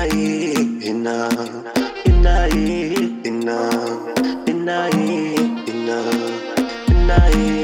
enayi ina enayi ina enayi ina enayi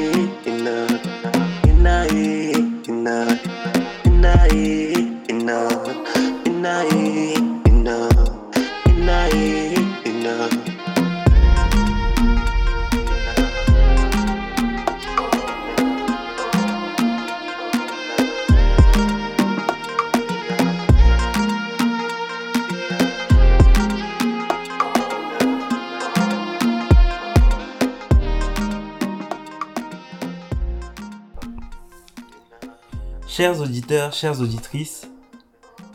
auditeurs, chères auditrices,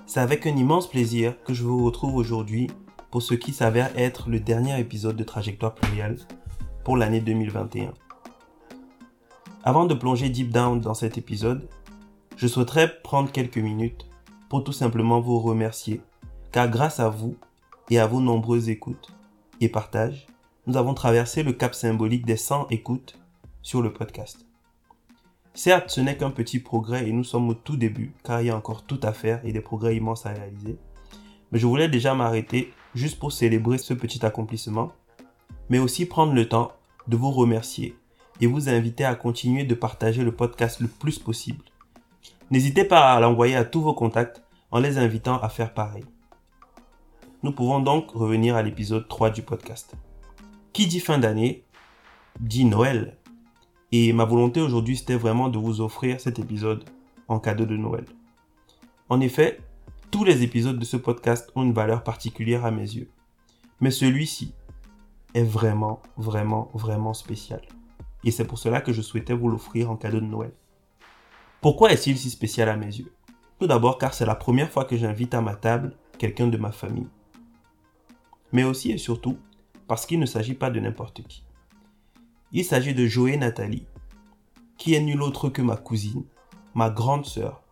c'est avec un immense plaisir que je vous retrouve aujourd'hui pour ce qui s'avère être le dernier épisode de Trajectoire Plurielle pour l'année 2021. Avant de plonger deep down dans cet épisode, je souhaiterais prendre quelques minutes pour tout simplement vous remercier, car grâce à vous et à vos nombreuses écoutes et partages, nous avons traversé le cap symbolique des 100 écoutes sur le podcast. Certes, ce n'est qu'un petit progrès et nous sommes au tout début, car il y a encore tout à faire et des progrès immenses à réaliser. Mais je voulais déjà m'arrêter juste pour célébrer ce petit accomplissement, mais aussi prendre le temps de vous remercier et vous inviter à continuer de partager le podcast le plus possible. N'hésitez pas à l'envoyer à tous vos contacts en les invitant à faire pareil. Nous pouvons donc revenir à l'épisode 3 du podcast. Qui dit fin d'année dit Noël. Et ma volonté aujourd'hui, c'était vraiment de vous offrir cet épisode en cadeau de Noël. En effet, tous les épisodes de ce podcast ont une valeur particulière à mes yeux. Mais celui-ci est vraiment, vraiment, vraiment spécial. Et c'est pour cela que je souhaitais vous l'offrir en cadeau de Noël. Pourquoi est-il si spécial à mes yeux? Tout d'abord car c'est la première fois que j'invite à ma table quelqu'un de ma famille. Mais aussi et surtout parce qu'il ne s'agit pas de n'importe qui. Il s'agit de Joé Nathalie, qui est nulle autre que ma cousine, ma grande sœur,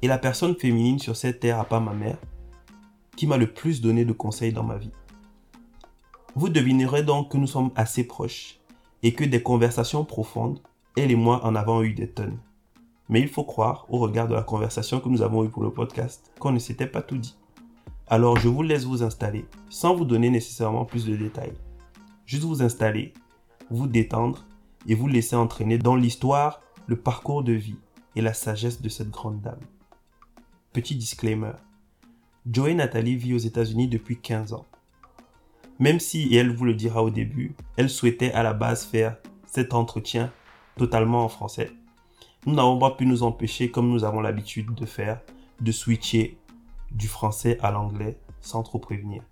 et la personne féminine sur cette terre à part ma mère, qui m'a le plus donné de conseils dans ma vie. Vous devinerez donc que nous sommes assez proches, et que des conversations profondes, elle et moi en avons eu des tonnes. Mais il faut croire, au regard de la conversation que nous avons eue pour le podcast, qu'on ne s'était pas tout dit. Alors je vous laisse vous installer, sans vous donner nécessairement plus de détails. Juste vous installer vous détendre et vous laisser entraîner dans l'histoire, le parcours de vie et la sagesse de cette grande dame. Petit disclaimer. Joey Nathalie vit aux États-Unis depuis 15 ans. Même si, et elle vous le dira au début, elle souhaitait à la base faire cet entretien totalement en français, nous n'avons pas pu nous empêcher, comme nous avons l'habitude de faire, de switcher du français à l'anglais sans trop prévenir.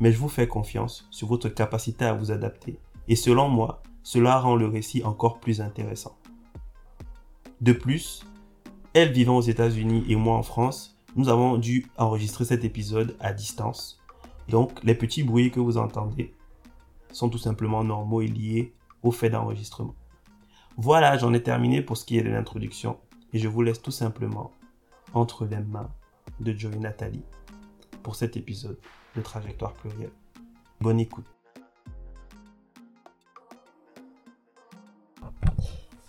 Mais je vous fais confiance sur votre capacité à vous adapter et selon moi, cela rend le récit encore plus intéressant. De plus, elle vivant aux États-Unis et moi en France, nous avons dû enregistrer cet épisode à distance. Donc les petits bruits que vous entendez sont tout simplement normaux et liés au fait d'enregistrement. Voilà, j'en ai terminé pour ce qui est de l'introduction et je vous laisse tout simplement entre les mains de Joey Nathalie pour cet épisode de Trajectoire plurielle. Bonne écoute.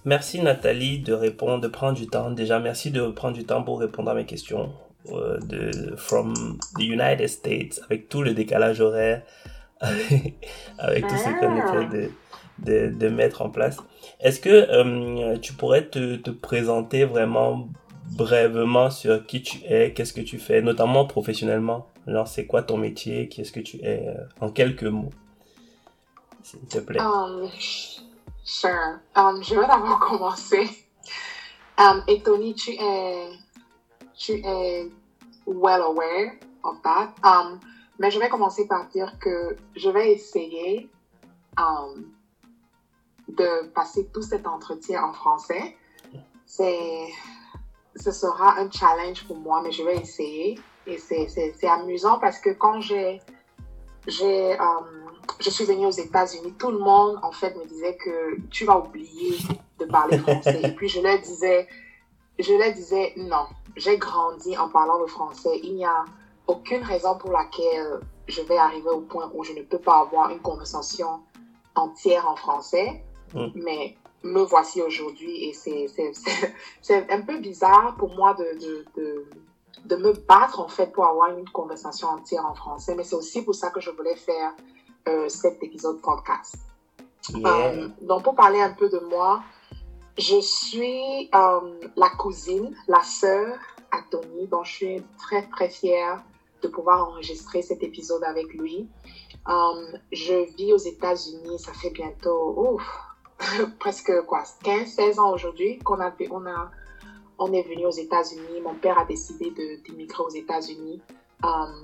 Merci Nathalie de répondre, de prendre du temps. Déjà, merci de prendre du temps pour répondre à mes questions euh, de from the United States avec tout le décalage horaire, avec, tout ce qu'on essaie de, de, de, mettre en place. Est-ce que euh, tu pourrais te, te présenter vraiment brièvement sur qui tu es, qu'est-ce que tu fais, notamment professionnellement? Genre, c'est quoi ton métier, qui est-ce que tu es, euh, en quelques mots, s'il te plaît. Um, Sure. Um, je vais d'abord commencer. Um, et Tony, tu es, tu es well aware of that. Um, mais je vais commencer par dire que je vais essayer um, de passer tout cet entretien en français. C'est, ce sera un challenge pour moi, mais je vais essayer. Et c'est amusant parce que quand j'ai, j'ai, je suis venue aux États-Unis, tout le monde, en fait, me disait que tu vas oublier de parler français. Et puis, je leur disais, je leur disais, non, j'ai grandi en parlant le français. Il n'y a aucune raison pour laquelle je vais arriver au point où je ne peux pas avoir une conversation entière en français. Mm. Mais me voici aujourd'hui et c'est un peu bizarre pour moi de, de, de me battre en fait pour avoir une conversation entière en français, mais c'est aussi pour ça que je voulais faire cet épisode podcast. Euh, donc pour parler un peu de moi, je suis euh, la cousine, la sœur à Tony, dont je suis très très fière de pouvoir enregistrer cet épisode avec lui. je vis aux États-Unis, ça fait bientôt ouf, presque quoi, 15-16 ans aujourd'hui qu'on a, on a on est venu aux États-Unis. Mon père a décidé d'immigrer aux États-Unis. Um,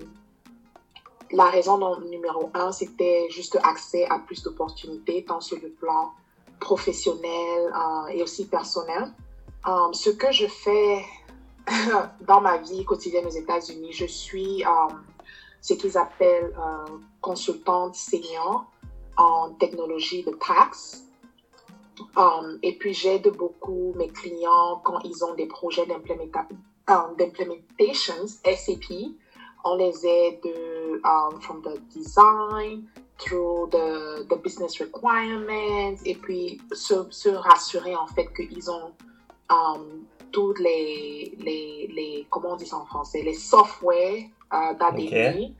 la raison numéro un, c'était juste accès à plus d'opportunités, tant sur le plan professionnel euh, et aussi personnel. Um, ce que je fais dans ma vie quotidienne aux États-Unis, je suis um, ce qu'ils appellent euh, consultante senior en technologie de taxes. Et puis j'aide beaucoup mes clients quand ils ont des projets d'implémentation um, SAP. On les aide um, from the design through the, the business requirements et puis se, se rassurer en fait qu'ils ont um, toutes les, les, les, comment on dit ça en français, les softwares uh,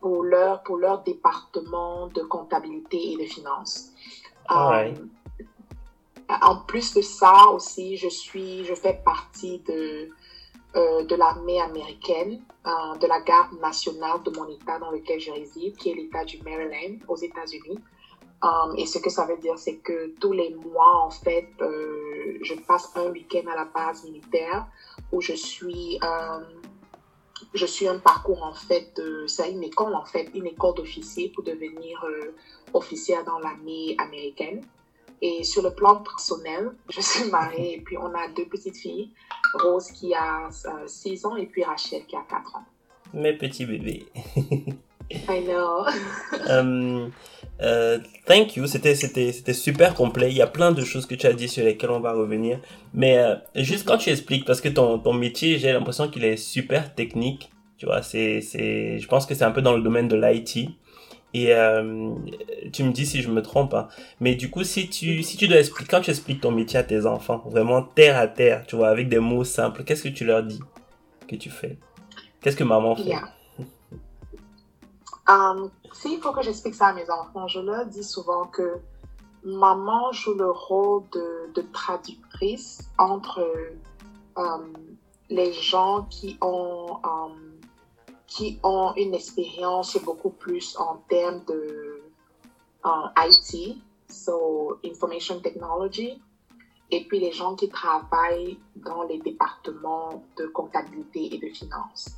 pour, leur, pour leur département de comptabilité et de finances. Um, en plus de ça aussi, je suis, je fais partie de, euh, de l'armée américaine, euh, de la garde nationale de mon État dans lequel je réside, qui est l'État du Maryland aux États-Unis. Um, et ce que ça veut dire, c'est que tous les mois, en fait, euh, je passe un week-end à la base militaire où je suis, je suis un parcours, en fait, c'est une école, en fait, une école d'officier pour devenir officier dans l'armée américaine. Et sur le plan personnel, je suis mariée et puis on a deux petites filles, Rose qui a 6 euh, ans et puis Rachel qui a 4 ans. Mes petits bébés. I know. um, uh, thank you, c'était, super complet. Il y a plein de choses que tu as dit sur lesquelles on va revenir. Mais euh, juste quand tu expliques, parce que ton, ton métier, j'ai l'impression qu'il est super technique. Tu vois, c'est, je pense que c'est un peu dans le domaine de l'IT. Et euh, tu me dis si je me trompe, hein. mais du coup, si tu, si tu dois expliquer, quand tu expliques ton métier à tes enfants, vraiment terre à terre, tu vois, avec des mots simples, qu'est-ce que tu leur dis que tu fais? Qu'est-ce que maman fait? Yeah. um, S'il faut que j'explique ça à mes enfants, je leur dis souvent que maman joue le rôle de, traductrice entre um, les gens qui ont um, qui ont une expérience beaucoup plus en termes de IT, so information technology, et puis les gens qui travaillent dans les départements de comptabilité et de finance.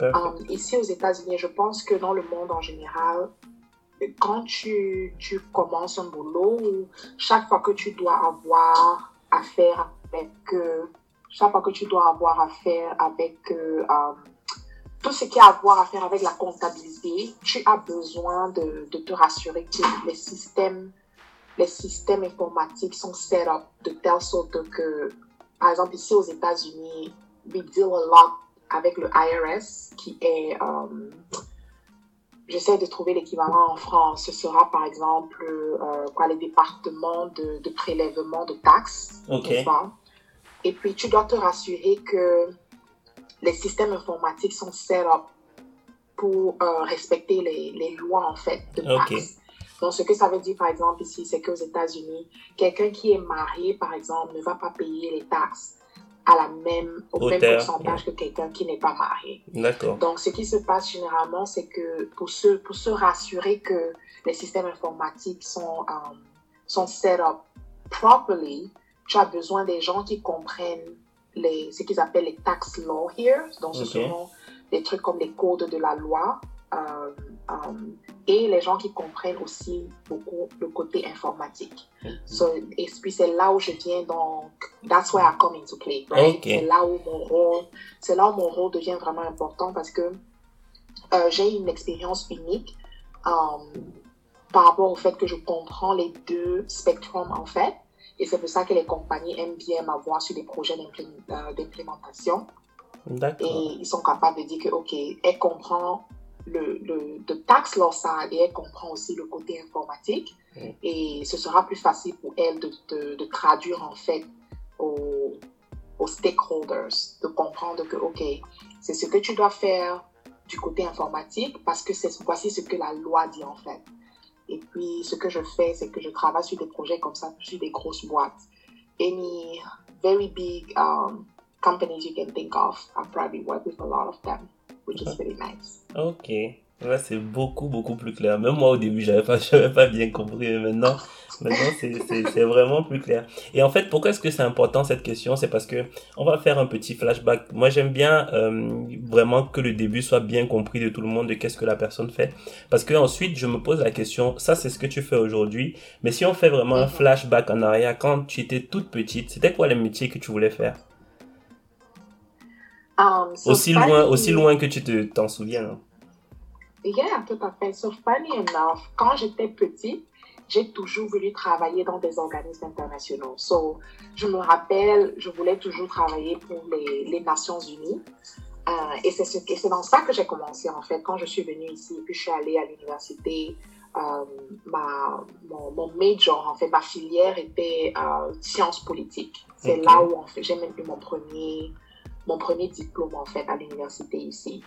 Um, ici aux États-Unis, je pense que dans le monde en général, quand tu, tu commences un boulot, chaque fois que tu dois avoir affaire avec, euh, chaque fois que tu dois avoir affaire avec euh, um, tout ce qui a à voir à faire avec la comptabilité, tu as besoin de, de te rassurer que les systèmes, les systèmes informatiques sont set up de telle sorte que, par exemple, ici aux États-Unis, we deal a lot avec le IRS, qui est, euh, j'essaie de trouver l'équivalent en France, ce sera par exemple euh, quoi, les départements de, de prélèvement de taxes. Et puis, tu dois te rassurer que les systèmes informatiques sont set up pour euh, respecter les, les, lois en fait de taxes. Donc, ce que ça veut dire, par exemple, ici, c'est qu'aux États-Unis, quelqu'un qui est marié, par exemple, ne va pas payer les taxes à la même, au même pourcentage que quelqu'un qui n'est pas marié. D'accord. Donc, ce qui se passe généralement, c'est que pour se, pour se rassurer que les systèmes informatiques sont, um, sont set up properly, tu as besoin des gens qui comprennent les, ce qu'ils appellent les tax law here. Donc, ce sont des trucs comme les codes de la loi. Euh, euh, et les gens qui comprennent aussi beaucoup le côté informatique. so, et puis c'est là où je viens donc, that's where I come into play, right? C'est là où mon rôle, c'est là où mon rôle devient vraiment important parce que euh, j'ai une expérience unique par rapport au fait que je comprends les deux spectrums en fait. Et c'est pour ça que les compagnies aiment bien m'avoir sur des projets euh, d'implémentation. Et ils sont capables de dire que, OK, elle comprend le, le de tax law et elle comprend aussi le côté informatique. Mm. Et ce sera plus facile pour elle de, de, traduire en fait aux, aux, stakeholders, de comprendre que, OK, c'est ce que tu dois faire du côté informatique parce que c'est voici ce que la loi dit en fait. Et puis, ce que je fais, c'est que je travaille sur des projets comme ça, sur des grosses boîtes. Any very big um, companies you can think of, I've probably worked with a lot of them, which is very nice. Ok. Ouais, c'est beaucoup, beaucoup plus clair. Même moi, au début, j'avais pas, j'avais pas bien compris. Mais maintenant, maintenant, c'est, vraiment plus clair. Et en fait, pourquoi est-ce que c'est important cette question? C'est parce que on va faire un petit flashback. Moi, j'aime bien, euh, vraiment que le début soit bien compris de tout le monde de qu'est-ce que la personne fait. Parce que ensuite, je me pose la question, ça, c'est ce que tu fais aujourd'hui. Mais si on fait vraiment un flashback en arrière, quand tu étais toute petite, c'était quoi les métiers que tu voulais faire? Um, aussi loin, aussi loin que tu te, t'en souviens. Hein. Yeah, tout à fait. So funny enough, quand j'étais petite, j'ai toujours voulu travailler dans des organismes internationaux. So, je me rappelle, je voulais toujours travailler pour les, les Nations Unies. Euh, et c'est ce, dans ça que j'ai commencé, en fait, quand je suis venue ici, puis je suis allée à l'université. Euh, ma, mon, mon, major, en fait, ma filière était euh, sciences politiques. C'est là où, en fait, j'ai même eu mon premier, mon premier diplôme, en fait, à l'université ici.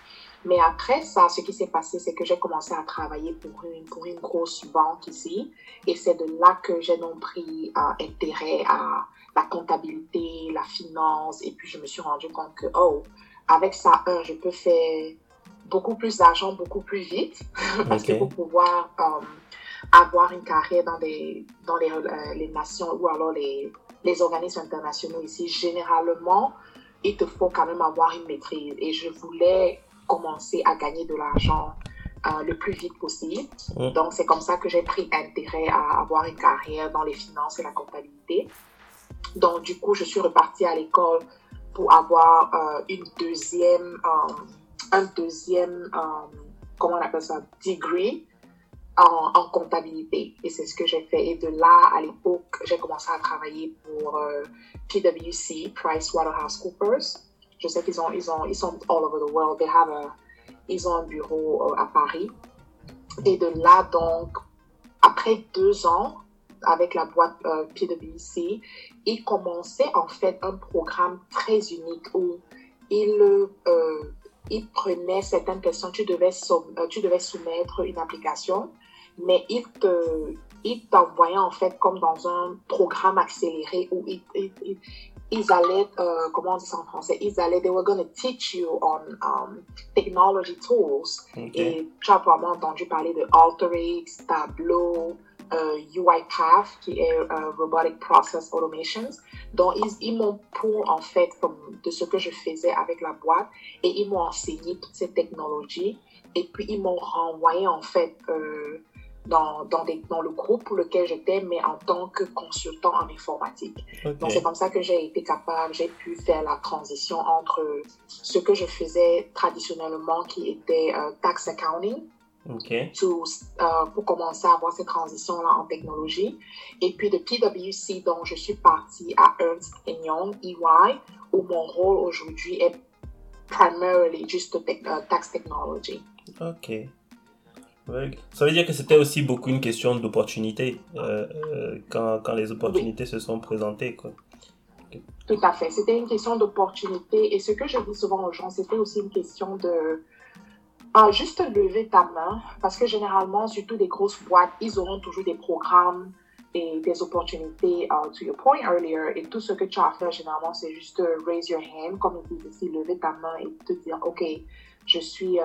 Mais après ça, ce qui s'est passé, c'est que j'ai commencé à travailler pour une, pour une grosse banque ici. Et c'est de là que j'ai non pris euh, intérêt à la comptabilité, la finance. Et puis, je me suis rendu compte que, oh, avec ça, un, je peux faire beaucoup plus d'argent beaucoup plus vite. parce que pour pouvoir euh, avoir une carrière dans, des, dans les, euh, les nations ou alors les, les organismes internationaux ici, généralement, il te faut quand même avoir une maîtrise. Et je voulais commencer à gagner de l'argent euh, le plus vite possible. Donc, c'est comme ça que j'ai pris intérêt à avoir une carrière dans les finances et la comptabilité. Donc, du coup, je suis repartie à l'école pour avoir euh, une deuxième, euh, un deuxième, comment on appelle ça, degree en, en comptabilité. Et c'est ce que j'ai fait. Et de là, à l'époque, j'ai commencé à travailler pour PwC, PricewaterhouseCoopers. Je sais qu'ils ont, ils ont, ils sont all over the world. They have a, ils ont un bureau euh, à Paris. Et de là, donc, après deux ans, avec la boîte euh, PwC, ils commençaient en fait un programme très unique où ils, euh, ils prenaient certaines personnes, tu devais, tu devais soumettre une application, mais ils te, ils t'envoyaient en fait comme dans un programme accéléré où ils allaient, euh, comment on dit ça en français, ils allaient, they were going to teach you on um, technology tools. Et tu as probablement entendu parler de Alteryx, Tableau, euh, UiPath, qui est euh, Robotic Process Automations. Donc, ils, ils m'ont pour, en fait, comme de ce que je faisais avec la boîte, et ils m'ont enseigné toutes ces technologies. Et puis, ils m'ont renvoyé, en fait, euh, dans, dans, des, dans, le groupe pour lequel j'étais, mais en tant que consultant en informatique. Donc, c'est comme ça que j'ai été capable, j'ai pu faire la transition entre ce que je faisais traditionnellement, qui était euh, tax accounting, to, euh, pour commencer à avoir cette transition-là en technologie. Et puis, de PwC, donc, je suis partie à Ernst Young, EY, où mon rôle aujourd'hui est primarily just uh, tax technology. OK. Ça veut dire que c'était aussi beaucoup une question d'opportunité euh, euh, quand, quand, les opportunités se sont présentées. Quoi. Tout à fait. C'était une question d'opportunité. Et ce que je dis souvent aux gens, c'était aussi une question de ah, juste lever ta main. Parce que généralement, surtout des grosses boîtes, ils auront toujours des programmes et des opportunités. Uh, to your point earlier, et tout ce que tu as à faire, généralement, c'est juste raise your hand, comme ils disent ici, lever ta main et te dire, OK, je suis.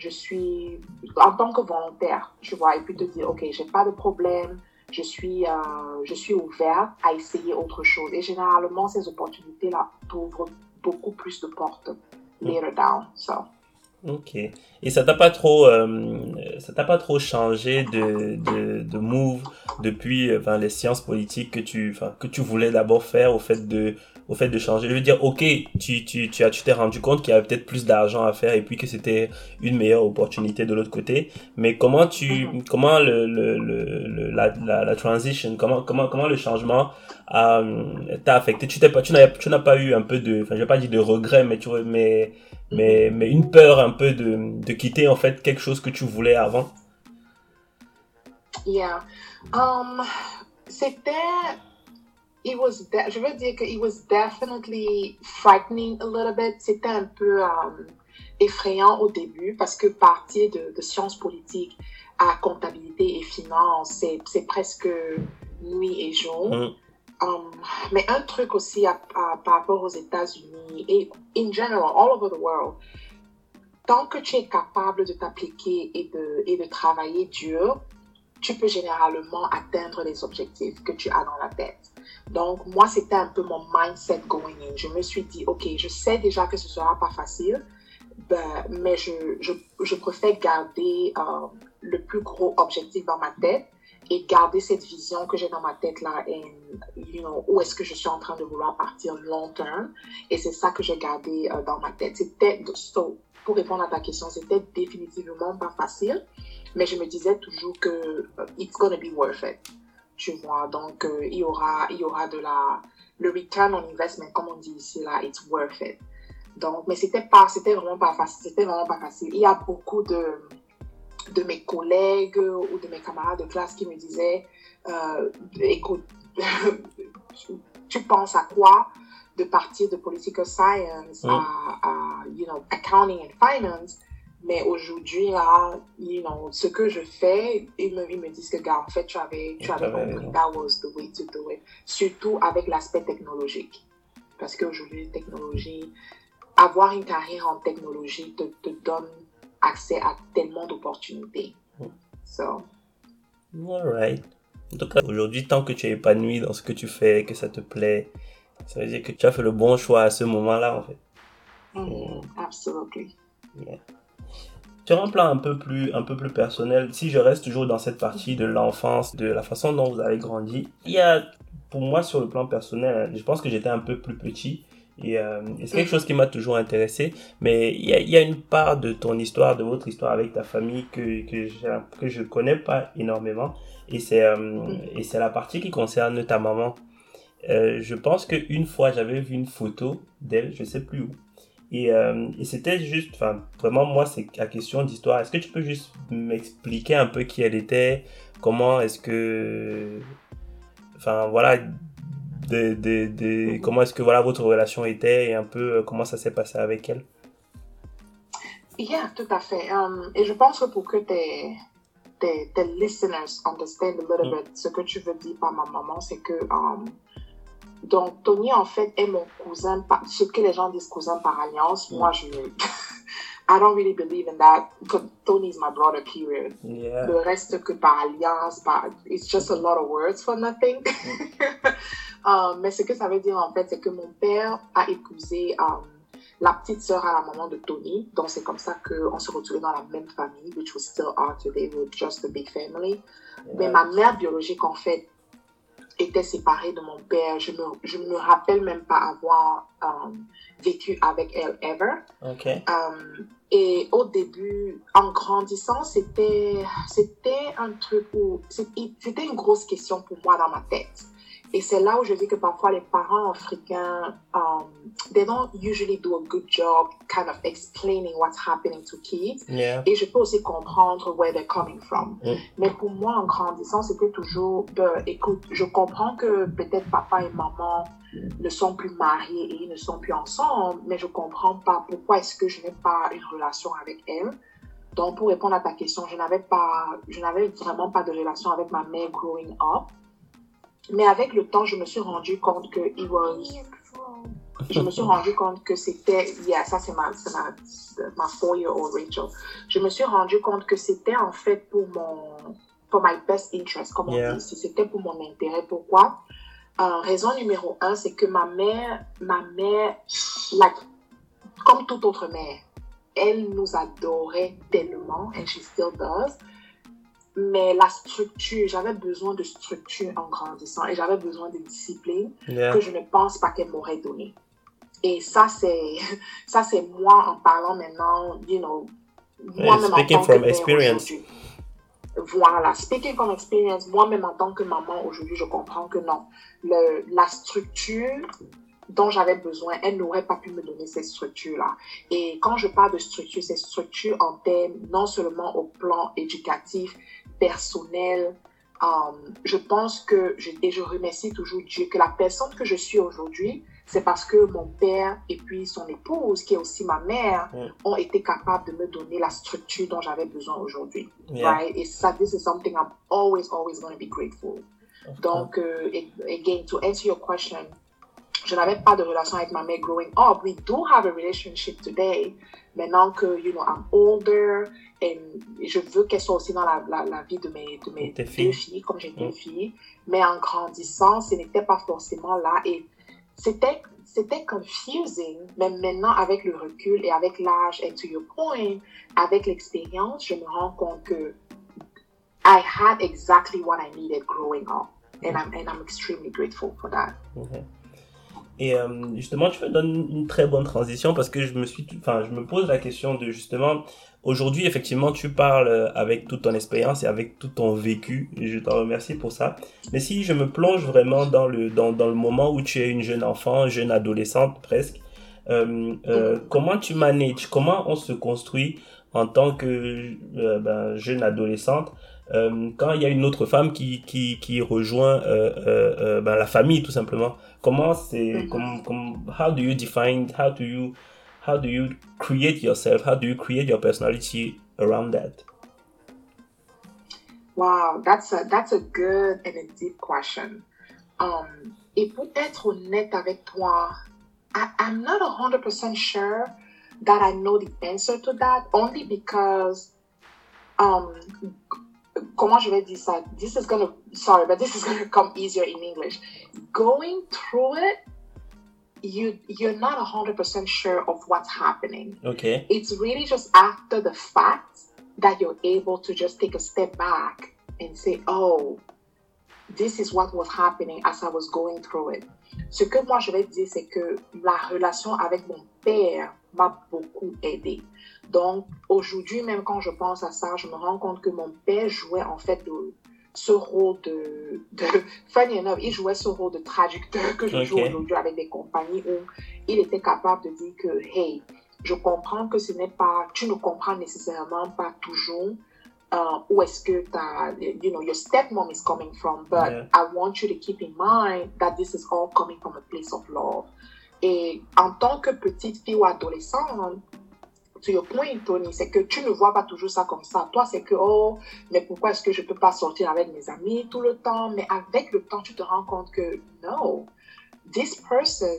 Je suis en tant que volontaire, tu vois, et puis te dire, OK, j'ai pas de problème, je suis, euh, je suis ouverte à essayer autre chose. Et généralement, ces opportunités-là t'ouvrent beaucoup plus de portes later down. So. Ok. Et ça t'a pas trop, euh, ça t'a pas trop changé de, de, de move depuis, enfin, les sciences politiques que tu, enfin, que tu voulais d'abord faire au fait de au fait de changer. Je veux dire, ok, tu, tu, tu as, tu t'es rendu compte qu'il y avait peut-être plus d'argent à faire et puis que c'était une meilleure opportunité de l'autre côté. Mais comment tu, mhm. comment le, le, le, la, la, la, transition, comment, comment, comment le changement a, t'a affecté? Tu t'es pas, tu n'as, tu n'as pas eu un peu de, enfin, je vais pas dire de regret, mais tu mais, mais, mais une peur un peu de, de quitter, en fait, quelque chose que tu voulais avant? Yeah. Um, c'était, it was de- je veux dire que it was definitely frightening a little bit. C'était un peu um, effrayant au début parce que partir de, de sciences politiques à comptabilité et finance, c'est, c'est presque nuit et jour. Mm. Um, mais un truc aussi à, à- par rapport aux États-Unis et in general, all over the world, tant que tu es capable de t'appliquer et de, et de travailler dur, tu peux généralement atteindre les objectifs que tu as dans la tête. Donc, moi, c'était un peu mon mindset going in. Je me suis dit, OK, je sais déjà que ce sera pas facile, ben, mais je, je, je préfère garder euh, le plus gros objectif dans ma tête et garder cette vision que j'ai dans ma tête là, et, où est-ce que je suis en train de vouloir partir long terme. Et c'est ça que j'ai gardé euh, dans ma tête. C'était, so, pour répondre à ta question, c'était définitivement pas facile, mais je me disais toujours que euh, it's gonna be worth it. Tu vois, donc euh, il y aura, il y aura de la, le return on investment, comme on dit ici là, it's worth it. Donc, mais c'était pas, c'était vraiment pas facile, c'était vraiment pas facile. Il y a beaucoup de, de mes collègues ou de mes camarades de classe qui me disaient, euh, écoute, tu penses à quoi de partir de political science Mm. à, à, you know, accounting and finance? Mais aujourd'hui, là, you know, ce que je fais, ils me, ils me disent que, gars, en fait, tu avais, tu avais compris. That was the way to do it. Surtout avec l'aspect technologique. Parce qu'aujourd'hui, technologie, avoir une carrière en technologie te, te donne accès à tellement d'opportunités. Mm. So, Alright. En tout cas, aujourd'hui, tant que tu es épanoui dans ce que tu fais, que ça te plaît, ça veut dire que tu as fait le bon choix à ce moment-là, en fait. mm, absolutely. Sur un plan un peu plus, un peu plus personnel, si je reste toujours dans cette partie de l'enfance, de la façon dont vous avez grandi, il y a, pour moi, sur le plan personnel, je pense que j'étais un peu plus petit. Et, euh, c'est quelque chose qui m'a toujours intéressé. Mais il y a, une part de ton histoire, de votre histoire avec ta famille que, que, je connais pas énormément. Et c'est euh, et c'est la partie qui concerne ta maman. Euh, je pense qu'une fois, j'avais vu une photo d'elle, je sais plus où. Et, euh, et c'était juste, enfin, vraiment, moi, c'est la question d'histoire. Est-ce que tu peux juste m'expliquer un peu qui elle était? Comment est-ce que. Enfin, voilà. De, de, de- comment est-ce que voilà, votre relation était et un peu euh, comment ça s'est passé avec elle? Yeah, tout à fait. Um, et je pense que pour que tes, tes, tes listeners understand a little Mm. bit ce que tu veux dire par ma maman, c'est que um, donc Tony en fait est mon cousin, par, ce que les gens disent cousin par alliance. Mm. Moi, je I don't really believe in that. Tony is my brother, period. Yeah. Le reste que par alliance, par, it's just a lot of words for nothing. Euh, mais ce que ça veut dire en fait, c'est que mon père a épousé euh, la petite sœur à la maman de Tony. Donc c'est comme ça qu'on se retrouvait dans la même famille, which we still are today, we're just a big family. Mais ma mère biologique en fait était séparée de mon père. Je me, je me rappelle même pas avoir euh, vécu avec elle ever. Ok. Euh, et au début, en grandissant, c'était, c'était un truc où c'était une grosse question pour moi dans ma tête. Et c'est là où je dis que parfois les parents africains, um, they don't usually do a good job kind of explaining what's happening to kids. Yeah. Et je peux aussi comprendre where they're coming from. Mm. Mais pour moi, en grandissant, c'était toujours, ben, écoute, je comprends que peut-être papa et maman ne sont plus mariés et ils ne sont plus ensemble, mais je comprends pas pourquoi est-ce que je n'ai pas une relation avec elle. Donc, pour répondre à ta question, je n'avais pas, je n'avais vraiment pas de relation avec ma mère growing up. Mais avec le temps, je me suis rendu compte que it was, je me suis rendu compte que c'était, yeah, ça c'est ma, ma, ma four-year-old Rachel. Je me suis rendu compte que c'était en fait pour mon, for my best interest, comme on Yeah. dit. C'était pour mon intérêt. Pourquoi? Euh, raison numéro un, c'est que ma mère, ma mère, like, comme toute autre mère, elle nous adorait tellement, and she still does. Mais la structure, j'avais besoin de structure en grandissant et j'avais besoin de discipline Yeah. que je ne pense pas qu'elle m'aurait donné. Et ça, c'est, ça, c'est moi en parlant maintenant, you know, moi-même en speaking tant from que experience. Voilà, speaking from experience, moi-même en tant que maman aujourd'hui, je comprends que non, le, la structure dont j'avais besoin, elle n'aurait pas pu me donner cette structure-là. Et quand je parle de structure, c'est structure en termes non seulement au plan éducatif, personnel, Um, je pense que, je, et je remercie toujours Dieu, que la personne que je suis aujourd'hui, c'est parce que mon père et puis son épouse, qui est aussi ma mère, Mm. ont été capables de me donner la structure dont j'avais besoin aujourd'hui. Yeah. Right? Et ça, this is something I'm always, always going to be grateful. Donc, euh, et- again, to answer your question, je n'avais pas de relation avec ma mère growing up. We do have a relationship today. Maintenant que, you know, I'm older, et je veux qu'elle soit aussi dans la, la, la vie de mes, de mes deux filles. filles, comme j'ai Mm. deux filles. Mais en grandissant, ce n'était pas forcément là. Et c'était c'était confusing, mais maintenant avec le recul et avec l'âge, et to your point, avec l'expérience, je me rends compte que I had exactly what I needed growing up. And I'm, and I'm extremely grateful for that. Ok. Et euh, justement, tu me donnes une très bonne transition parce que je me suis, enfin, je me pose la question de justement, aujourd'hui, effectivement, tu parles avec toute ton expérience et avec tout ton vécu. Et je t'en remercie pour ça. Mais si je me plonge vraiment dans le, dans, dans le moment où tu es une jeune enfant, jeune adolescente presque, euh, euh, comment tu manages, comment on se construit en tant que euh, ben, jeune adolescente euh, quand il y a une autre femme qui, qui, qui rejoint euh, euh, ben, la famille tout simplement comment c'est Mhm. comme, comme how do you define how do you how do you create yourself how do you create your personality around that? Wow, that's a, that's a good and a deep question. Um, et pour être honnête avec toi, I, I'm not 100% sure that I know the answer to that, only because, um, comment je vais dire ça? Ah, this is gonna, sorry, but this is gonna come easier in English. Going through it, you, you're not 100% sure of what's happening ok it's really just after the fact that you're able to just take a step back and say, oh, this is what was happening as I was going through it. Ce que moi je vais dire, c'est que la relation avec mon père m'a beaucoup aidé. Donc aujourd'hui, même quand je pense à ça, je me rends compte que mon père jouait en fait de, ce rôle de, de funny enough, il jouait ce rôle de traducteur que je Ok. joue aujourd'hui avec des compagnies où il était capable de dire que, hey, je comprends que ce n'est pas, tu ne comprends nécessairement pas toujours uh, où est-ce que ta, you know, your stepmom is coming from, but Yeah. I want you to keep in mind that this is all coming from a place of love. Et en tant que petite fille ou adolescente, to your point, Tony, c'est que tu ne vois pas toujours ça comme ça. Toi, c'est que, oh, mais pourquoi est-ce que je peux pas sortir avec mes amis tout le temps? Mais avec le temps, tu te rends compte que, no, this person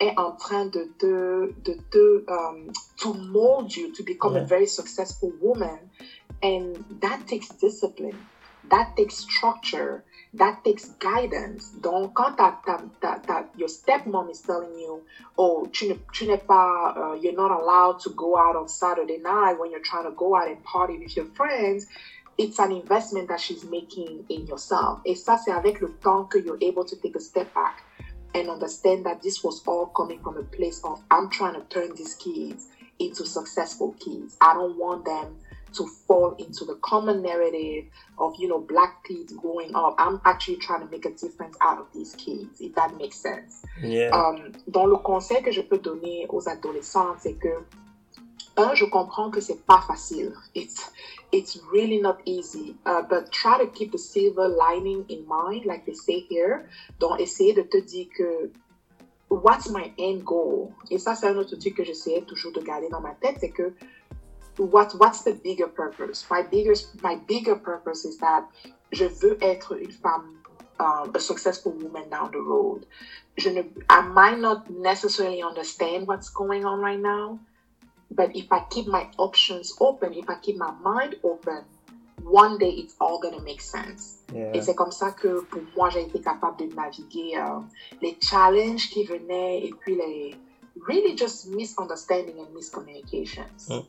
est en train de te, de te, um, to mold you to become a Yeah. very successful woman. And that takes discipline. That takes structure. That takes guidance. Quand ta, ta, ta, ta, your stepmom is telling you, oh, tu ne, tu pas, uh, you're not allowed to go out on Saturday night when you're trying to go out and party with your friends, it's an investment that she's making in yourself. Et ça, c'est avec le temps que you're able to take a step back and understand that this was all coming from a place of, I'm trying to turn these kids into successful kids. I don't want them to fall into the common narrative of, you know, black kids growing up. I'm actually trying to make a difference out of these kids, if that makes sense. yeah Um, donc, le conseil que je peux donner aux adolescents, c'est que, un, je comprends que c'est pas facile. It's, it's really not easy. Uh, but try to keep the silver lining in mind, like they say here. Donc, essayer de te dire que, what's my end goal? Et ça, c'est un autre truc que j'essayais toujours de garder dans ma tête, c'est que, what, what's the bigger purpose? My bigger, my bigger purpose is that je veux être une femme, um, a successful woman down the road. Je ne, I might not necessarily understand what's going on right now, but if I keep my options open, if I keep my mind open, one day it's all gonna make sense. yeah Et c'est comme ça que pour moi, j'ai été capable de naviguer euh, les challenges qui venaient et puis les really just misunderstanding and miscommunications. Mm.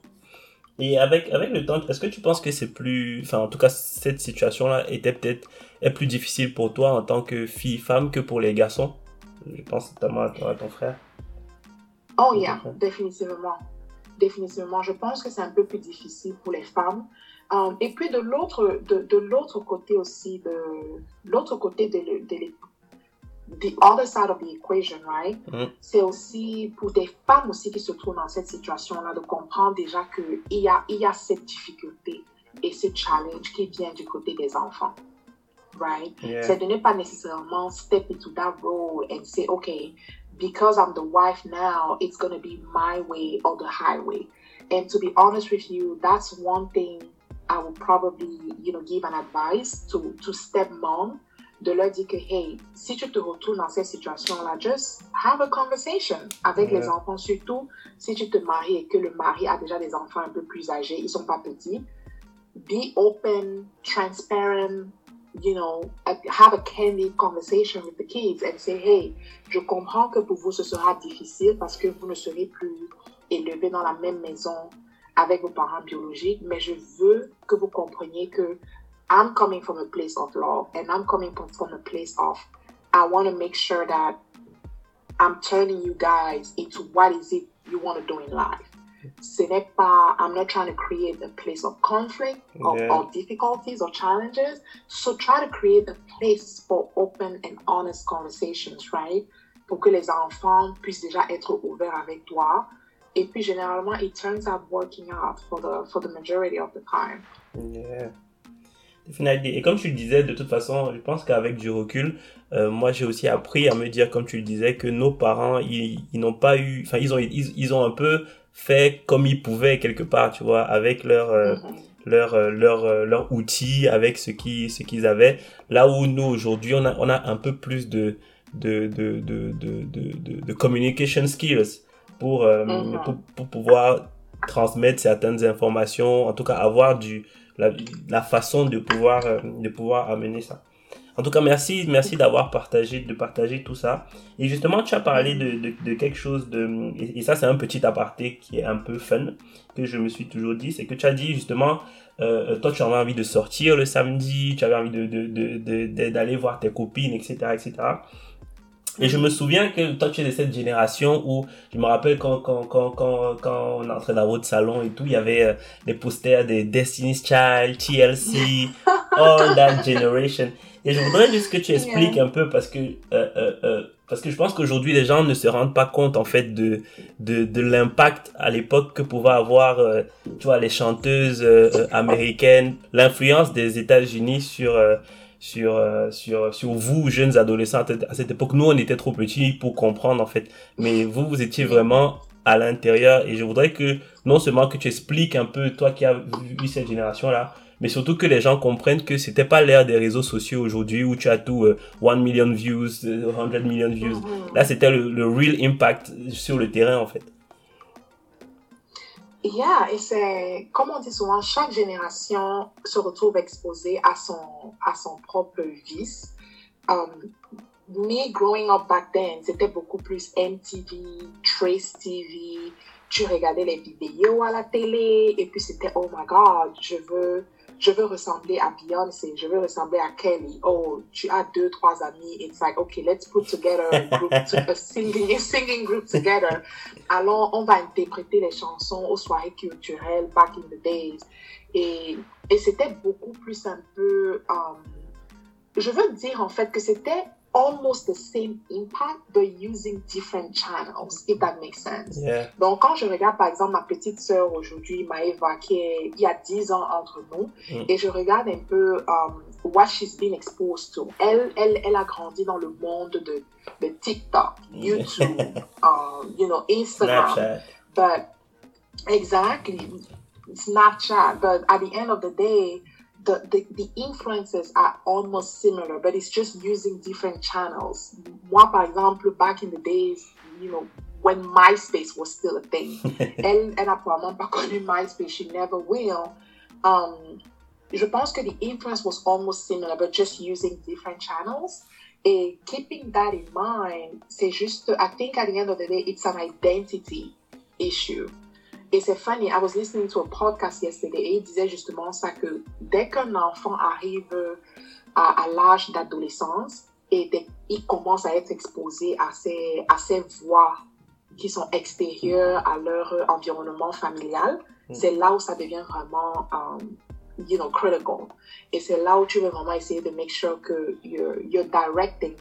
Et avec, avec le temps, est-ce que tu penses que c'est plus, enfin en tout cas cette situation-là était peut-être est plus difficile pour toi en tant que fille-femme que pour les garçons? Je pense notamment à ton, à ton frère. Oh yeah, définitivement. Définitivement. Je pense que c'est un peu plus difficile pour les femmes. Um, et puis de l'autre, de, de l'autre côté aussi, de l'autre côté de, de, the other side of the equation, right? Mhm. C'est aussi pour des femmes aussi qui se trouvent dans cette situation-là de comprendre déjà qu'il y a, il y a cette difficulté et ce challenge qui vient du côté des enfants. right? Yeah. C'est de ne pas nécessairement step into that role and say, okay, because I'm the wife now, it's going to be my way or the highway. And to be honest with you, that's one thing I would probably, you know, give an advice to, to stepmom, de leur dire que, hey, si tu te retrouves dans cette situation-là, just have a conversation avec les enfants, surtout si tu te maries et que le mari a déjà des enfants un peu plus âgés, ils sont pas petits. Be open, transparent, you know, have a candid conversation with the kids and say, hey, je comprends que pour vous ce sera difficile parce que vous ne serez plus élevés dans la même maison avec vos parents biologiques, mais je veux que vous compreniez que I'm coming from a place of love and I'm coming from, a place of I want to make sure that I'm turning you guys into what is it you want to do in life. Ce n'est pas, I'm not trying to create a place of conflict or, Yeah. or difficulties or challenges. So try to create a place for open and honest conversations, right? Pour que les enfants puissent déjà être ouverts avec toi. Et puis généralement, it turns out working out for the, for the majority of the time. Yeah. Definitely. Et comme tu le disais, de toute façon, je pense qu'avec du recul, euh, moi j'ai aussi appris à me dire, comme tu le disais, que nos parents, ils, ils n'ont pas eu, enfin ils ont, ils, ils ont un peu fait comme ils pouvaient quelque part, tu vois, avec leur, euh, Mhm. leur, euh, leur, euh, leur outil, avec ce qu'ils ce qu'ils avaient. Là où nous aujourd'hui, on a, on a un peu plus de, de, de, de, de, de, de, de communication skills pour, euh, Mhm. pour, pour pouvoir transmettre certaines informations, en tout cas avoir du, la, façon de pouvoir, euh, de pouvoir amener ça. En tout cas, merci, merci d'avoir partagé, de partager tout ça. Et justement, tu as parlé de, quelque chose de, et, ça, c'est un petit aparté qui est un peu fun, que je me suis toujours dit, c'est que tu as dit justement, euh, toi, tu avais envie de sortir le samedi, tu avais envie d'aller voir tes copines, etc., etc. Et je me souviens que toi, tu es de cette génération où, je me rappelle quand, quand, quand, quand, quand on entrait dans votre salon et tout, il y avait euh, les posters de Destiny's Child, TLC, All That Generation. Et je voudrais juste que tu expliques un peu parce que, euh, euh, euh, parce que je pense qu'aujourd'hui, les gens ne se rendent pas compte, en fait, de, de, de l'impact à l'époque que pouvaient avoir, euh, tu vois, les chanteuses euh, américaines, l'influence des États-Unis sur, euh, sur, euh, sur, sur vous, jeunes adolescents. À cette époque, nous, on était trop petits pour comprendre, en fait. Mais vous, vous étiez vraiment à l'intérieur. Et je voudrais que, non seulement que tu expliques un peu, toi qui as vu cette génération-là, mais surtout que les gens comprennent que c'était pas l'ère des réseaux sociaux aujourd'hui où tu as tout euh, 1 million views, euh, 100 million views. Mhm. Là, c'était le, le real impact sur le terrain, en fait. Yeah, et c'est, comme on dit souvent, chaque génération se retrouve exposée à son, à son propre vice. Um, me growing up back then, c'était beaucoup plus MTV, Trace TV. Tu regardais les vidéos à la télé et puis c'était oh my god, je veux, je veux ressembler à Beyoncé, je veux ressembler à Kelly. Oh, tu as deux, trois amis. It's like, okay, let's put together a group, to, a singing, a singing group together. Alors, on va interpréter les chansons aux soirées culturelles back in the days. Et, et c'était beaucoup plus un peu. um, je veux dire en fait que c'était almost the same impact, but using different channels, if that makes sense. Yeah. Donc, quand je regarde par exemple ma petite sœur aujourd'hui, Maëva, qui est, il y a 10 ans entre nous, Mm. et je regarde un peu um, what she's been exposed to. Elle, elle, elle a grandi dans le monde de, de TikTok, YouTube, um, you know, Instagram. Snapchat. But exactly, Snapchat. But at the end of the day, the, the, the influences are almost similar, but it's just using different channels. Moi, par exemple, back in the days, you know, when MySpace was still a thing, elle, elle a probablement pas connu MySpace, she never will. Um, je pense que the influence was almost similar, but just using different channels. And keeping that in mind, c'est juste, I think at the end of the day, it's an identity issue. Et c'est funny, I was listening to a podcast yesterday et il disait justement ça que dès qu'un enfant arrive à, à l'âge d'adolescence et dès il commence à être exposé à ces, à ces voix qui sont extérieures à leur environnement familial, Mm. c'est là où ça devient vraiment, um, you know, critical. Et c'est là où tu veux vraiment essayer de make sure que you're, you're directing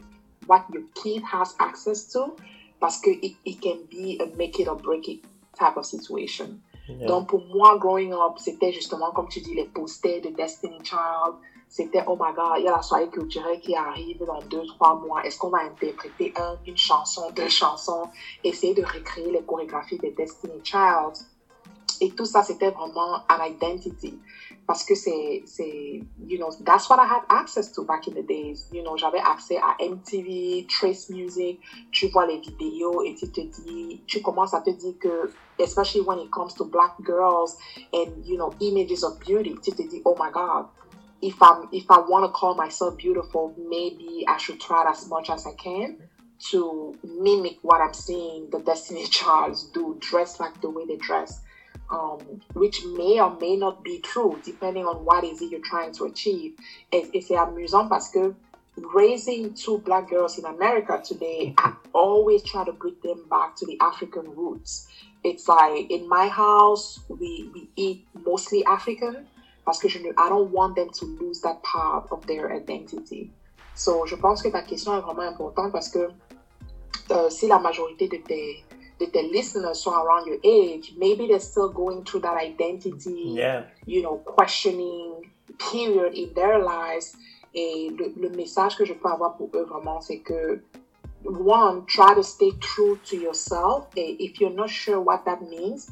what your kid has access to parce que it, it can be a make it or break it type of situation. Donc, pour moi, growing up, c'était justement, comme tu dis, les posters de Destiny Child. C'était, oh my god, il y a la soirée culturelle qui arrive dans deux, trois mois. Est-ce qu'on va interpréter un, une chanson, deux chansons, essayer de recréer les chorégraphies de Destiny Child? Et tout ça, c'était vraiment an identity. Parce que c'est, you know, that's what I had access to back in the days. You know, j'avais accès à MTV, Trace Music, tu vois les vidéos et tu te dis, tu commences à te dire que, especially when it comes to black girls and, you know, images of beauty, tu te dis, oh my God, if I'm, if I want to call myself beautiful, maybe I should try as much as I can to mimic what I'm seeing the Destiny Childs do, dress like the way they dress um, which may or may not be true depending on what is it you're trying to achieve. Et, et c'est amusant parce que raising two black girls in America today, I always try to bring them back to the African roots. It's like in my house, we, we eat mostly African parce que je I don't want them to lose that part of their identity. So, je pense que ta question est vraiment importante parce que euh, si la majorité de tes that the listeners are around your age, maybe they're still going through that identity, Yeah. you know, questioning period in their lives. Et le, le message que je peux avoir pour eux vraiment, c'est que one, try to stay true to yourself. And if you're not sure what that means,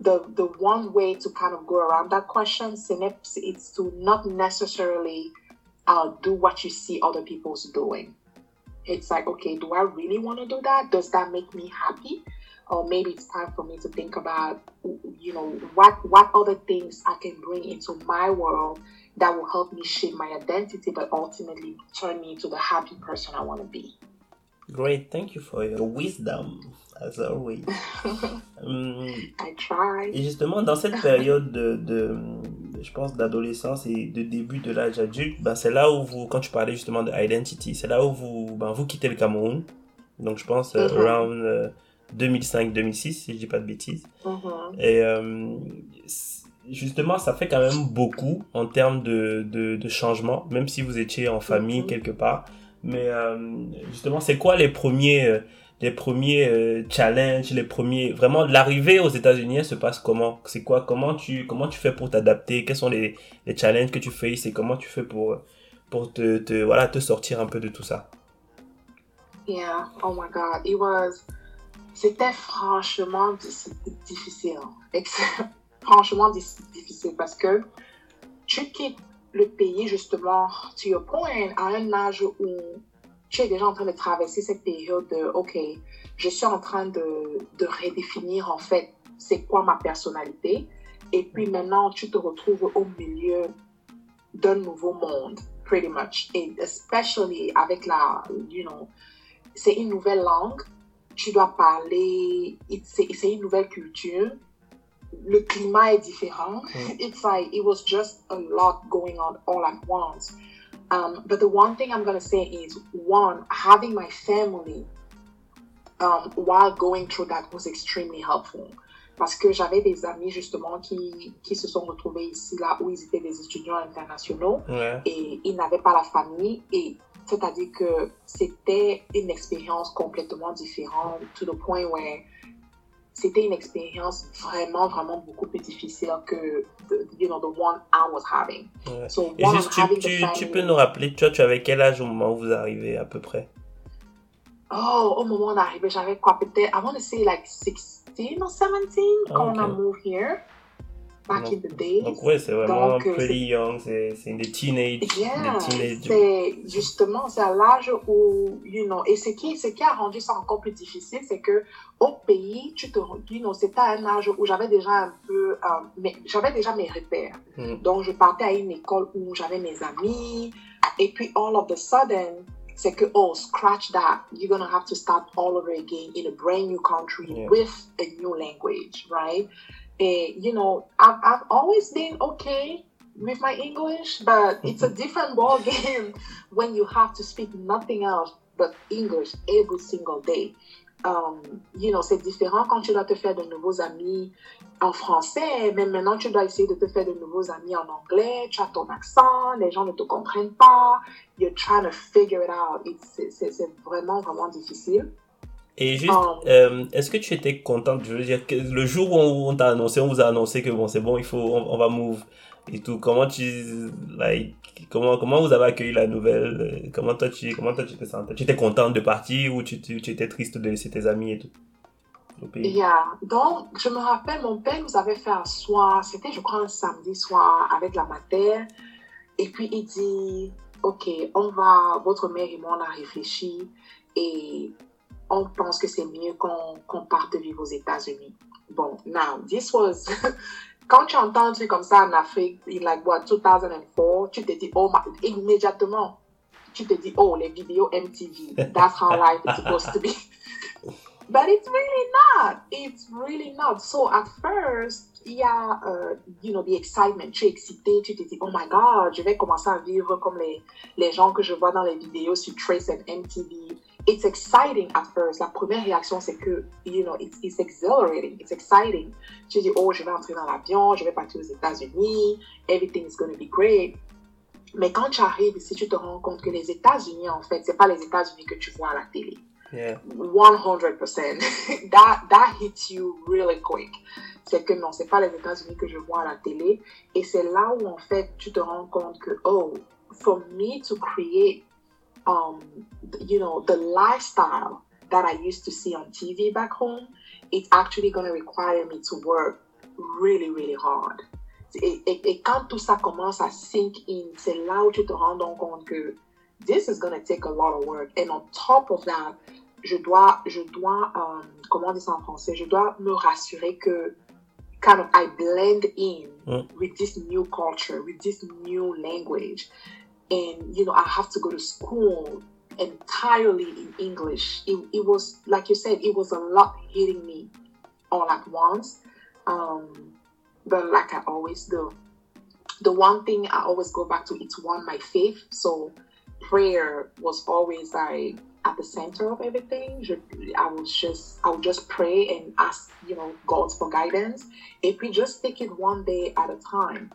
the the one way to kind of go around that question synapse is to not necessarily uh, do what you see other people's doing. It's like, okay, do I really want to do that? Does that make me happy? Or maybe it's time for me to think about, you know, what what other things I can bring into my world that will help me shape my identity, but ultimately turn me into the happy person I want to be. Great, thank you for your wisdom, as always. Hum, I try. Et justement, dans cette période de, de je pense, d'adolescence et de début de l'âge adulte, ben, c'est là où vous, quand tu parlais justement de identity, c'est là où vous, ben, vous quittez le Cameroun. Donc, je pense, euh, Mhm. around euh, 2005-2006, si je dis pas de bêtises. Mhm. Et euh, justement, ça fait quand même beaucoup en termes de, de, de changement, même si vous étiez en famille Mhm. quelque part. Mais euh, justement, c'est quoi les premiers, les premiers euh, challenges, les premiers, vraiment l'arrivée aux États-Unis, elle se passe comment? C'est quoi? Comment tu, comment tu fais pour t'adapter? Quels sont les, les challenges que tu fais et comment tu fais pour, pour te, te, voilà, te sortir un peu de tout ça? Yeah, oh my God, it was. C'était franchement di- difficile. Ex- franchement difficile parce que tu quittes le pays justement, to your point, à un âge où tu es déjà en train de traverser cette période de, OK, je suis en train de, de redéfinir en fait c'est quoi ma personnalité. Et puis maintenant, tu te retrouves au milieu d'un nouveau monde, pretty much. Et especially avec la, you know, c'est une nouvelle langue, tu dois parler, c'est une nouvelle culture, le climat est différent. Mm. It's like it was just a lot going on all at once. Um, but the one thing I'm gonna say is one, having my family um, while going through that was extremely helpful. Parce que j'avais des amis justement qui, qui se sont retrouvés ici, là où ils étaient des étudiants internationaux Ouais. et ils n'avaient pas la famille et c'est-à-dire que c'était une expérience complètement différente to the point where c'était une expérience vraiment vraiment beaucoup plus difficile que the, you know the one I was having. ouais. So Et juste, tu, tu, tu peux nous rappeler, toi, tu avais quel âge au moment où vous arrivez à peu près? Oh, au moment où on arrivé, j'avais quoi peut-être I want to say like 16 or 17 quand on a moved here back Donc- in the days. Donc ouais, c'est vraiment Donc, euh, pretty young, c'est des teenage, Yeah, des teenage. c'est justement c'est à l'âge où you know et ce qui ce qui a rendu ça encore plus difficile c'est que au pays tu te you know c'était à un âge où j'avais déjà un peu euh, mais j'avais déjà mes repères Mm. donc je partais à une école où j'avais mes amis et puis all of a sudden c'est que oh scratch that you're gonna have to start all over again in a brand new country Yeah. with a new language right? And you know I've, I've always been okay with my English, but it's a different ball game when you have to speak nothing else but English every single day. Um, you know, c'est différent quand tu dois te faire de nouveaux amis en français, mais maintenant tu dois essayer de te faire de nouveaux amis en anglais, tu as ton accent, les gens ne te comprennent pas, you're trying to figure it out. C'est vraiment, vraiment difficile. Et juste, Oh. euh, est-ce que tu étais contente, je veux dire, que le jour où on, t'a annoncé, on vous a annoncé que bon, c'est bon, il faut, on, on va move et tout. Comment tu, like, comment, comment vous avez accueilli la nouvelle? Comment toi tu, comment toi tu te sentais? Tu étais contente de partir ou tu, tu, tu étais triste de laisser tes amis et tout? Yeah. Donc, je me rappelle, mon père nous avait fait un soir, c'était, je crois, un samedi soir avec la mater. Et puis, il dit, OK, on va, votre mère et moi, on a réfléchi et on pense que c'est mieux qu'on qu'on parte vivre aux États-Unis. Bon, now, this was, quand tu entends un truc comme ça en Afrique, in like what, 2004, tu te dis, oh immédiatement, tu te dis, oh, les vidéos MTV, that's how life is supposed to be. But it's really not. It's really not. So at first, il y a, euh, you know, the excitement. Tu es excité, tu te dis, oh my God, je vais commencer à vivre comme les, les gens que je vois dans les vidéos sur Trace and MTV. It's exciting at first. La première réaction, c'est que, you know, it's, it's exhilarating. It's exciting. Tu dis, oh, je vais entrer dans l'avion, je vais partir aux États-Unis, everything is going to be great. Mais quand tu arrives ici, tu te rends compte que les États-Unis, en fait, c'est pas les États-Unis que tu vois à la télé. Yeah. 100%. that, that hits you really quick. C'est que non, c'est pas les États-Unis que je vois à la télé. Et c'est là où, en fait, tu te rends compte que, oh, for me to create, um, you know, the lifestyle that I used to see on TV back home, it's actually going to require me to work really, really hard. Et, et, et quand tout ça commence à sink in, c'est là où tu te rends compte que this is going to take a lot of work. And on top of that, je dois, je dois, um, comment on dit ça en français, je dois me rassurer que kind of I blend in Mm. with this new culture, with this new language. And, you know, I have to go to school entirely in English. It, it was, like you said, it was a lot hitting me all at once. Um, but like I always do, the one thing I always go back to, it's one, my faith. So prayer was always like at the center of everything. I was just, I would just pray and ask, you know, God for guidance. if we just take it one day at a time.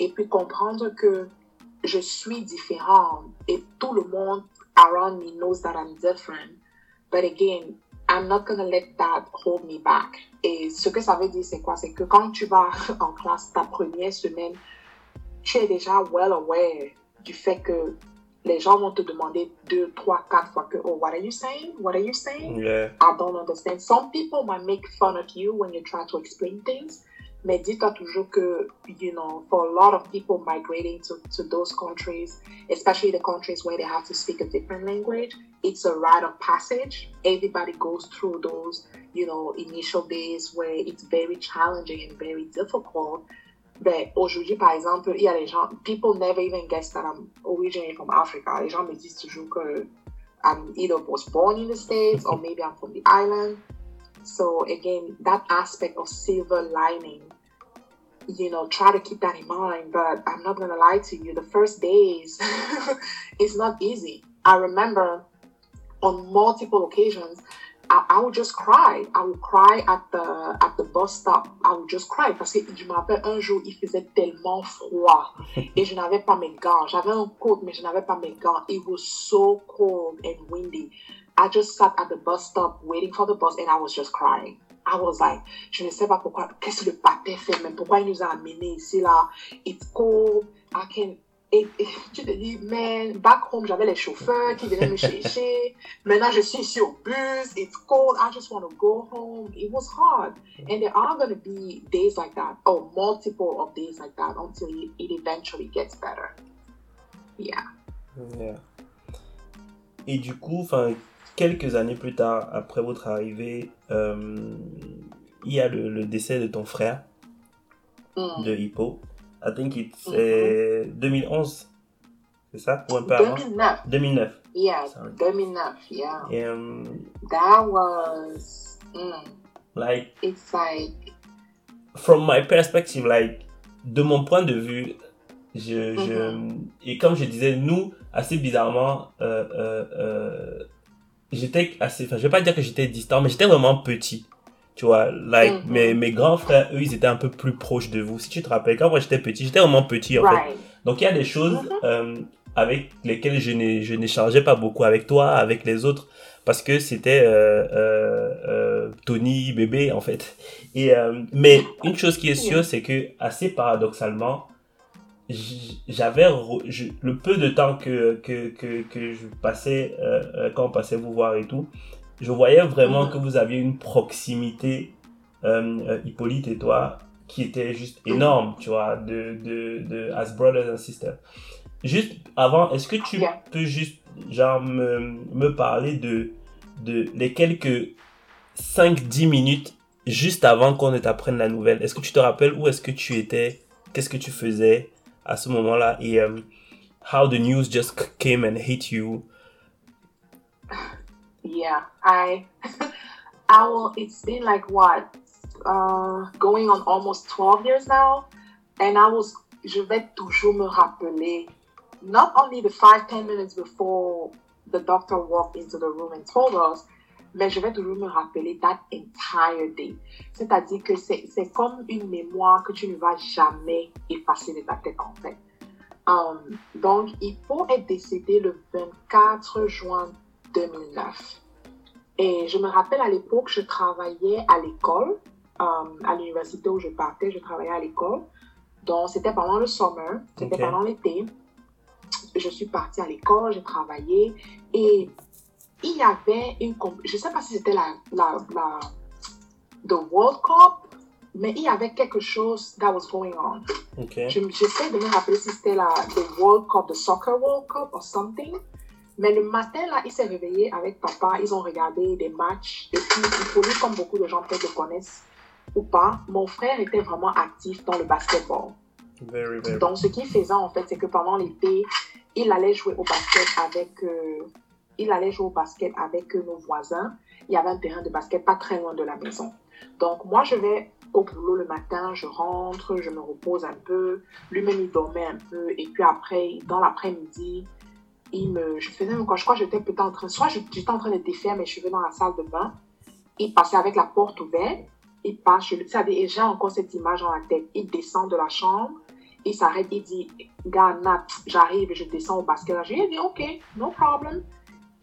Et puis comprendre que je suis différent et tout le monde around me knows that I'm different. But again, I'm not gonna let that hold me back. Et ce que ça veut dire, c'est quoi? C'est que quand tu vas en classe ta première semaine, tu es déjà well aware du fait que les gens vont te demander deux, trois, quatre fois que, oh, what are you saying? What are you saying? Yeah. I don't understand. Some people might make fun of you when you try to explain things. Dis-toi toujours que, you know, for a lot of people migrating to, to those countries, especially the countries where they have to speak a different language, it's a rite of passage. Everybody goes through those, you know, initial days where it's very challenging and very difficult. Ben, aujourd'hui, par exemple, il y a des gens, people never even guess that I'm originally from Africa. Les gens me disent toujours que I'm either was born in the States or maybe I'm from the island. So again, that aspect of silver lining, you know, try to keep that in mind. But I'm not gonna lie to you, the first days, it's not easy. I remember on multiple occasions, I, I would just cry. I would cry at the at the bus stop. I would just cry parce que je me rappelle un jour, il faisait tellement froid et je n'avais pas mes gants. J'avais un coat, mais je n'avais pas mes gants. It was so cold and windy. I just sat at the bus stop waiting for the bus and I was just crying. I was like, je ne sais pas pourquoi, qu'est-ce que le patin fait même, pourquoi il nous a amenés ici là, it's cold, I can, et, et tu te dis, man, back home j'avais les chauffeurs qui venaient me chercher, maintenant je suis ici au bus, it's cold, I just want to go home, it was hard, and there are going to be days like that, or multiple of days like that until it, it eventually gets better. Yeah. Yeah. Et du coup, enfin, quelques années plus tard, après votre arrivée, il y a le, le décès de ton frère, Mm. de Hippo. I think it's Mhm. euh, 2011, c'est ça? Ou un peu avant? 2009, 2009. yeah, Sorry. 2009, yeah. Et, euh, That was, mm, like, it's like, from my perspective, like, de mon point de vue, je, je, Mhm. et comme je disais, nous, assez bizarrement, euh, euh, euh, j'étais assez, enfin, je vais pas dire que j'étais distant, mais j'étais vraiment petit. Tu vois, like, Mhm. mes, mes grands frères, eux, ils étaient un peu plus proches de vous. Si tu te rappelles, quand moi j'étais petit, j'étais vraiment petit, en fait. Donc, il y a des choses Mhm. euh, avec lesquelles je n'échangeais pas beaucoup avec toi, avec les autres. parce que c'était euh, euh, euh, Tony bébé en fait. Et mais une chose qui est sûre, c'est que assez paradoxalement, j'avais le peu de temps que que que, que je passais euh, euh, quand on passait vous voir et tout, je voyais vraiment Mhm. que vous aviez une proximité euh, euh, Hippolyte et toi qui était juste énorme, tu vois, de de de as brothers and sisters. Juste avant, est-ce que tu Yeah. peux juste genre me, me parler de de les quelques 5-10 minutes juste avant qu'on ne t'apprenne la nouvelle? Est-ce que tu te rappelles où est-ce que tu étais? Qu'est-ce que tu faisais? À ce moment-là Et euh, how the news just came and hit you Yeah, I, I will. It's been like what, uh, going on almost 12 years now, and I was. Je vais toujours me rappeler, not only the five ten minutes before the doctor walked into the room and told us, mais je vais toujours me rappeler that entire day. C'est-à-dire que c'est comme une mémoire que tu ne vas jamais effacer de ta tête en fait. Um, donc, Hippo est décédé le 24 juin 2009. Et je me rappelle à l'époque, je travaillais à l'école, euh, à l'université où je partais, je travaillais à l'école. Donc, c'était pendant le summer, c'était pendant l'été. Je suis partie à l'école, j'ai travaillé et il y avait une. Je ne sais pas si c'était la, la, la. The World Cup, mais il y avait quelque chose that was going on. Ok. Je- J'essaie de me rappeler si c'était la the World Cup, the Soccer World Cup or something. Mais le matin, là, il s'est réveillé avec papa. Ils ont regardé des matchs. Et puis, pour lui, comme beaucoup de gens peut-être le connaissent ou pas, mon frère était vraiment actif dans le basketball. Very, very. Donc, ce qu'il faisait, en fait, c'est que pendant l'été, il allait jouer au basket avec, euh, il allait jouer au basket avec nos voisins. Il y avait un terrain de basket pas très loin de la maison. Donc, moi, je vais au boulot le matin, je rentre, je me repose un peu. Lui-même, il dormait un peu. Et puis après, dans l'après-midi, il me, je faisais encore, je crois que j'étais peut-être en train, soit j'étais en train de défaire mes cheveux dans la salle de bain. Il passait avec la porte ouverte. Il passe, je le et j'ai encore cette image dans la tête. Il descend de la chambre il s'arrête, il dit, gars, j'arrive je descends au basket. Je lui ai dit, ok, no problem.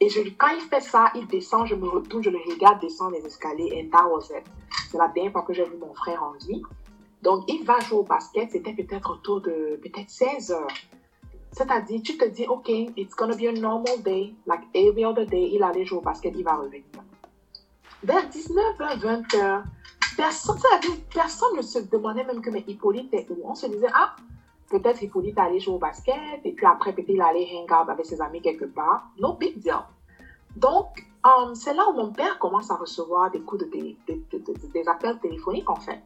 Et je, quand il fait ça, il descend, je me retourne, je le regarde descendre les escaliers, and that was it. C'est la dernière fois que j'ai vu mon frère en vie. Donc, il va jouer au basket, c'était peut-être autour de peut-être 16 heures. C'est-à-dire, tu te dis, ok, it's gonna be a normal day, like every other day, il allait jouer au basket, il va revenir. Vers 19h, 20h, personne, ne se demandait même que mais Hippolyte est où? On se disait, ah, peut-être Hippolyte allait jouer au basket, et puis après, peut-être il allait hang out avec ses amis quelque part. No big deal. Donc, euh, c'est là où mon père commence à recevoir des coups de, télé- de- de- de- des appels téléphoniques, en fait.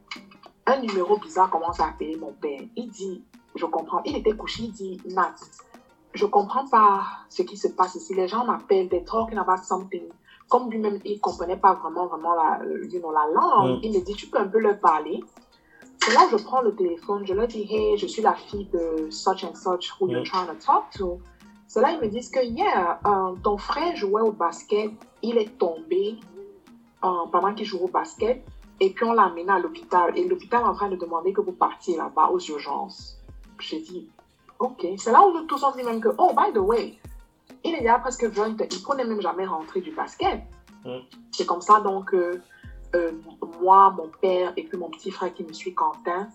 Un numéro bizarre commence à appeler mon père. Il dit, je comprends, il était couché, il dit, Nat, je comprends pas ce qui se passe ici. Les gens m'appellent, they're talking about something. Comme lui-même, il comprenait pas vraiment, vraiment la, you know, la langue, Mm. il me dit, tu peux un peu leur parler. C'est là je prends le téléphone, je leur dis, hey, je suis la fille de such and such who you're Mm. trying to talk to. C'est là ils me disent que, yeah, euh, ton frère jouait au basket, il est tombé euh, pendant qu'il jouait au basket, et puis on l'a amené à l'hôpital. Et l'hôpital est en train de demander que vous partiez là-bas aux urgences. J'ai dit, ok. C'est là où nous tous on dit même que, oh, by the way, il est déjà presque 20 ans, il n'est même jamais rentré du basket. Mm. C'est comme ça, donc, euh, euh, moi, mon père et puis mon petit frère qui me suit, Quentin,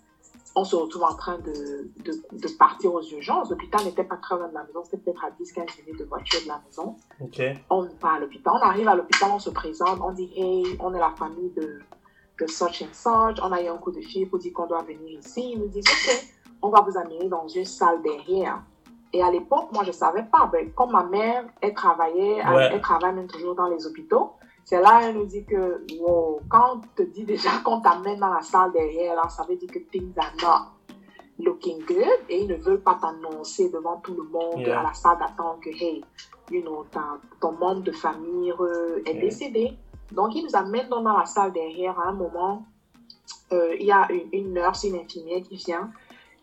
on se retrouve en train de, de, de partir aux urgences. L'hôpital n'était pas très loin de la maison, c'était peut-être à 10-15 minutes de voiture de la maison. Ok. On part à l'hôpital, on arrive à l'hôpital, on se présente, on dit Hey, on est la famille de, de such and such, on a eu un coup de fil pour dire qu'on doit venir ici. Ils nous disent Ok, on va vous amener dans une salle derrière. Et à l'époque, moi, je ne savais pas. Ben, comme ma mère, elle travaillait, elle- elle, travaille même toujours dans les hôpitaux. C'est là elle nous dit que, wow, quand on te dit déjà qu'on t'amène dans la salle derrière, là, ça veut dire que things are not looking good et ils ne veulent pas t'annoncer devant tout le monde Yeah. à la salle d'attente que, hey, you know, ton membre de famille euh, est Yeah. décédé. Donc, ils nous amènent dans la salle derrière. À un moment, euh, il y a une, une nurse, une infirmière qui vient.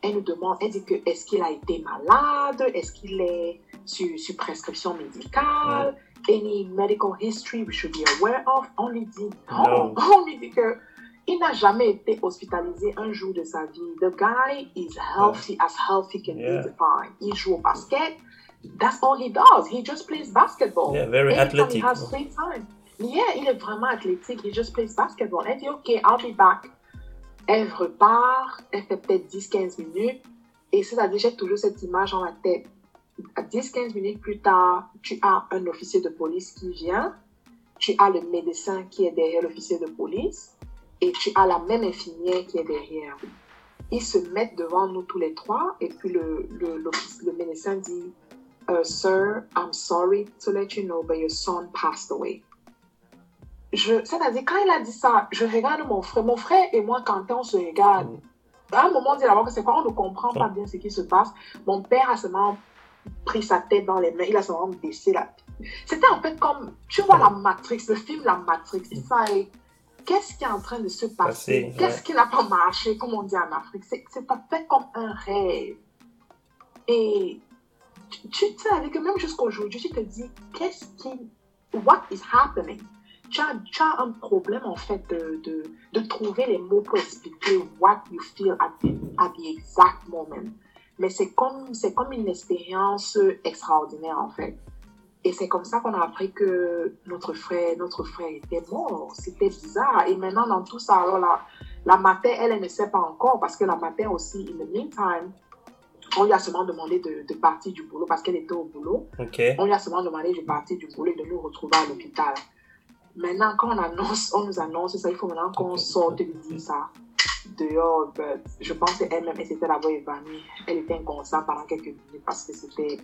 Elle nous demande, elle dit que est-ce qu'il a été malade, est-ce qu'il est sur, sur prescription médicale, any medical history we should be aware of. On lui dit non. No. On lui dit que il n'a jamais été hospitalisé un jour de sa vie. The guy is healthy as healthy can Yeah. be defined. Il joue au basket. that's all he does. He just plays basketball. Yeah, very Anytime athletic. He has free time. Yeah, il est vraiment athlétique. He just plays basketball. Elle dit, OK, I'll be back. Elle repart. Elle fait peut-être 10-15 minutes. Et c'est-à-dire, j'ai toujours cette image en la tête. À 10-15 minutes plus tard, tu as un officier de police qui vient. Tu as le médecin qui est derrière l'officier de police. Et tu as la même infirmière qui est derrière. Ils se mettent devant nous tous les trois. Et puis le, le, médecin dit, Uh, Sir, I'm sorry to let you know, but your son passed away. C'est-à-dire, quand il a dit ça, je regarde mon frère. Mon frère et moi, quand on se regarde, Mm. à un moment, on dit d'abord que c'est quoi, on ne comprend pas bien ce qui se passe. Mon père a seulement pris sa tête dans les mains, il a seulement baissé la C'était en fait comme, tu vois, la Matrix, le film La Matrix. Il fallait, qu'est-ce qui est en train de se passer? Qu'est-ce ouais. qui n'a pas marché, comme on dit en Afrique? C'est, en fait comme un rêve. Et tu, tu sais, avec même jusqu'aujourd'hui, tu te dis, qu'est-ce qui, what is happening? Tu as, tu as un problème, en fait, de, de, de trouver les mots pour expliquer what you feel at the, at the exact moment. Mais c'est comme, c'est comme une expérience extraordinaire, en fait. Et c'est comme ça qu'on a appris que notre frère, notre frère était mort. C'était bizarre. Et maintenant, dans tout ça, alors la, la mater, elle, elle ne sait pas encore parce que la mater aussi, in the meantime, on lui a seulement demandé de, de partir du boulot parce qu'elle était au boulot. On lui a seulement demandé de partir du boulot et de nous retrouver à l'hôpital. Maintenant, quand on, annonce, on nous annonce ça, il faut maintenant qu'on sorte lui dire ça dehors. but je pense qu'elle-même, elle s'était d'abord évanouie. Elle était inconsciente pendant quelques minutes parce que c'était,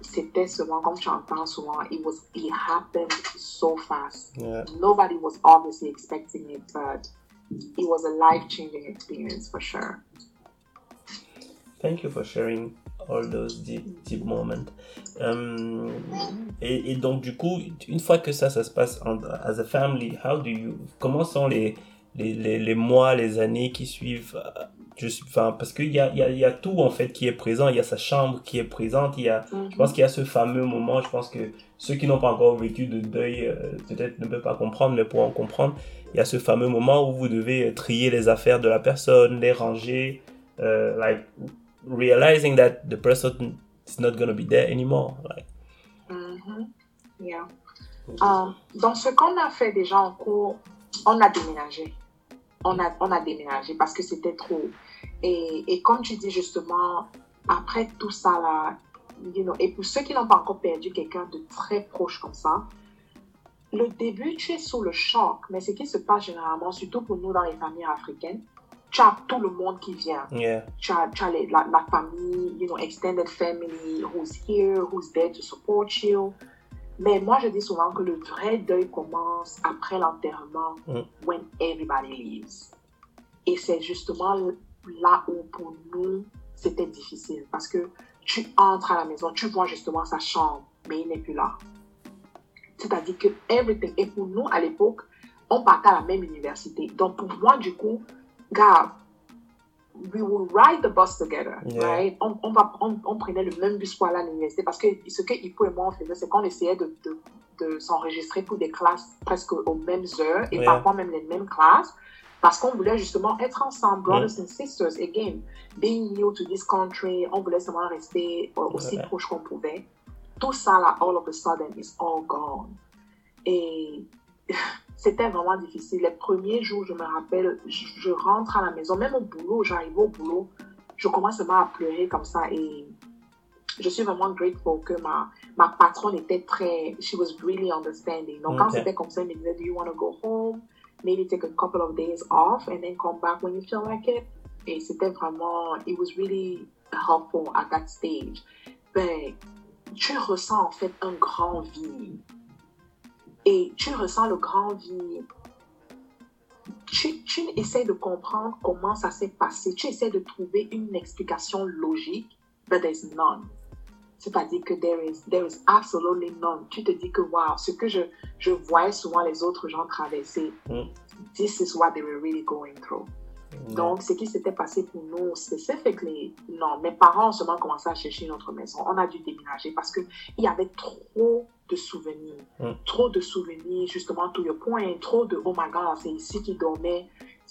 c'était seulement, comme tu entends souvent, it, was, it happened so fast. Yeah. Nobody was obviously expecting it, but it was a life-changing experience for sure. Thank you for sharing all those deep, deep moments. Um, et, et donc, du coup, une fois que ça, ça se passe en, as a family, how do you, comment sont les, les, les, les mois, les années qui suivent euh, je suis, enfin, parce qu'il y a, y, a, y a tout en fait qui est présent, il y a sa chambre qui est présente, il y a, je pense qu'il y a ce fameux moment, je pense que ceux qui n'ont pas encore vécu de deuil euh, peut-être ne peuvent pas comprendre, mais pourront comprendre. Il y a ce fameux moment où vous devez trier les affaires de la personne, les ranger, euh, like realizing that the person is not going to be there anymore. Like, Mhm. Yeah. Um, dans ce qu'on a fait déjà en cours, on a déménagé. On a, on a déménagé parce que c'était trop. Et, et comme tu dis justement, après tout ça là, you know, et pour ceux qui n'ont pas encore perdu quelqu'un de très proche comme ça, le début, tu es sous le choc. Mais ce qui se passe généralement, surtout pour nous dans les familles africaines, tu as tout le monde qui vient yeah, tu as, tu as les- la, la famille, you know, extended family, who's here, who's there to support you. Mais moi, je dis souvent que le vrai deuil commence après l'enterrement, Mm. when everybody leaves. Et c'est justement là où, pour nous, c'était difficile. Parce que tu entres à la maison, tu vois justement sa chambre, mais il n'est plus là. C'est-à-dire que everything. Et pour nous, à l'époque, on partait à la même université. Donc, pour moi, du coup, gars, we will ride the bus together, Yeah. right? On, on, va, on, on prenait le même bus pour aller à l'université parce que ce que Hippo et moi on faisait, c'est qu'on essayait de, de, de s'enregistrer pour des classes presque aux mêmes heures et Yeah. parfois même les mêmes classes parce qu'on voulait justement être ensemble, brothers Mm. and sisters, again, being new to this country, on voulait seulement rester euh, aussi proche qu'on pouvait. Tout ça là, all of a sudden, is all gone. Et c'était vraiment difficile. Les premiers jours, je me rappelle, je, je rentre à la maison, même au boulot, j'arrive au boulot, je commence vraiment à pleurer comme ça et je suis vraiment grateful que ma, ma patronne était très, she was really understanding. Donc quand c'était comme ça, elle me disait, do you want to go home? Maybe take a couple of days off and then come back when you feel like it. Et c'était vraiment, it was really helpful at that stage. Ben, tu ressens en fait un grand vide. Et tu ressens le grand vide. Tu, tu essaies de comprendre comment ça s'est passé. Tu essaies de trouver une explication logique, but there's none. C'est-à-dire que there is, there is absolutely none. Tu te dis que, wow, ce que je, je voyais souvent les autres gens traverser, Mm. this is what they were really going through. yeah. Donc, ce qui s'était passé pour nous, specifically, non, mes parents ont seulement commencé à chercher une autre maison. On a dû déménager parce qu'il y avait trop de souvenirs. Mm. Trop de souvenirs, justement, to your point, trop de, oh my God, c'est ici.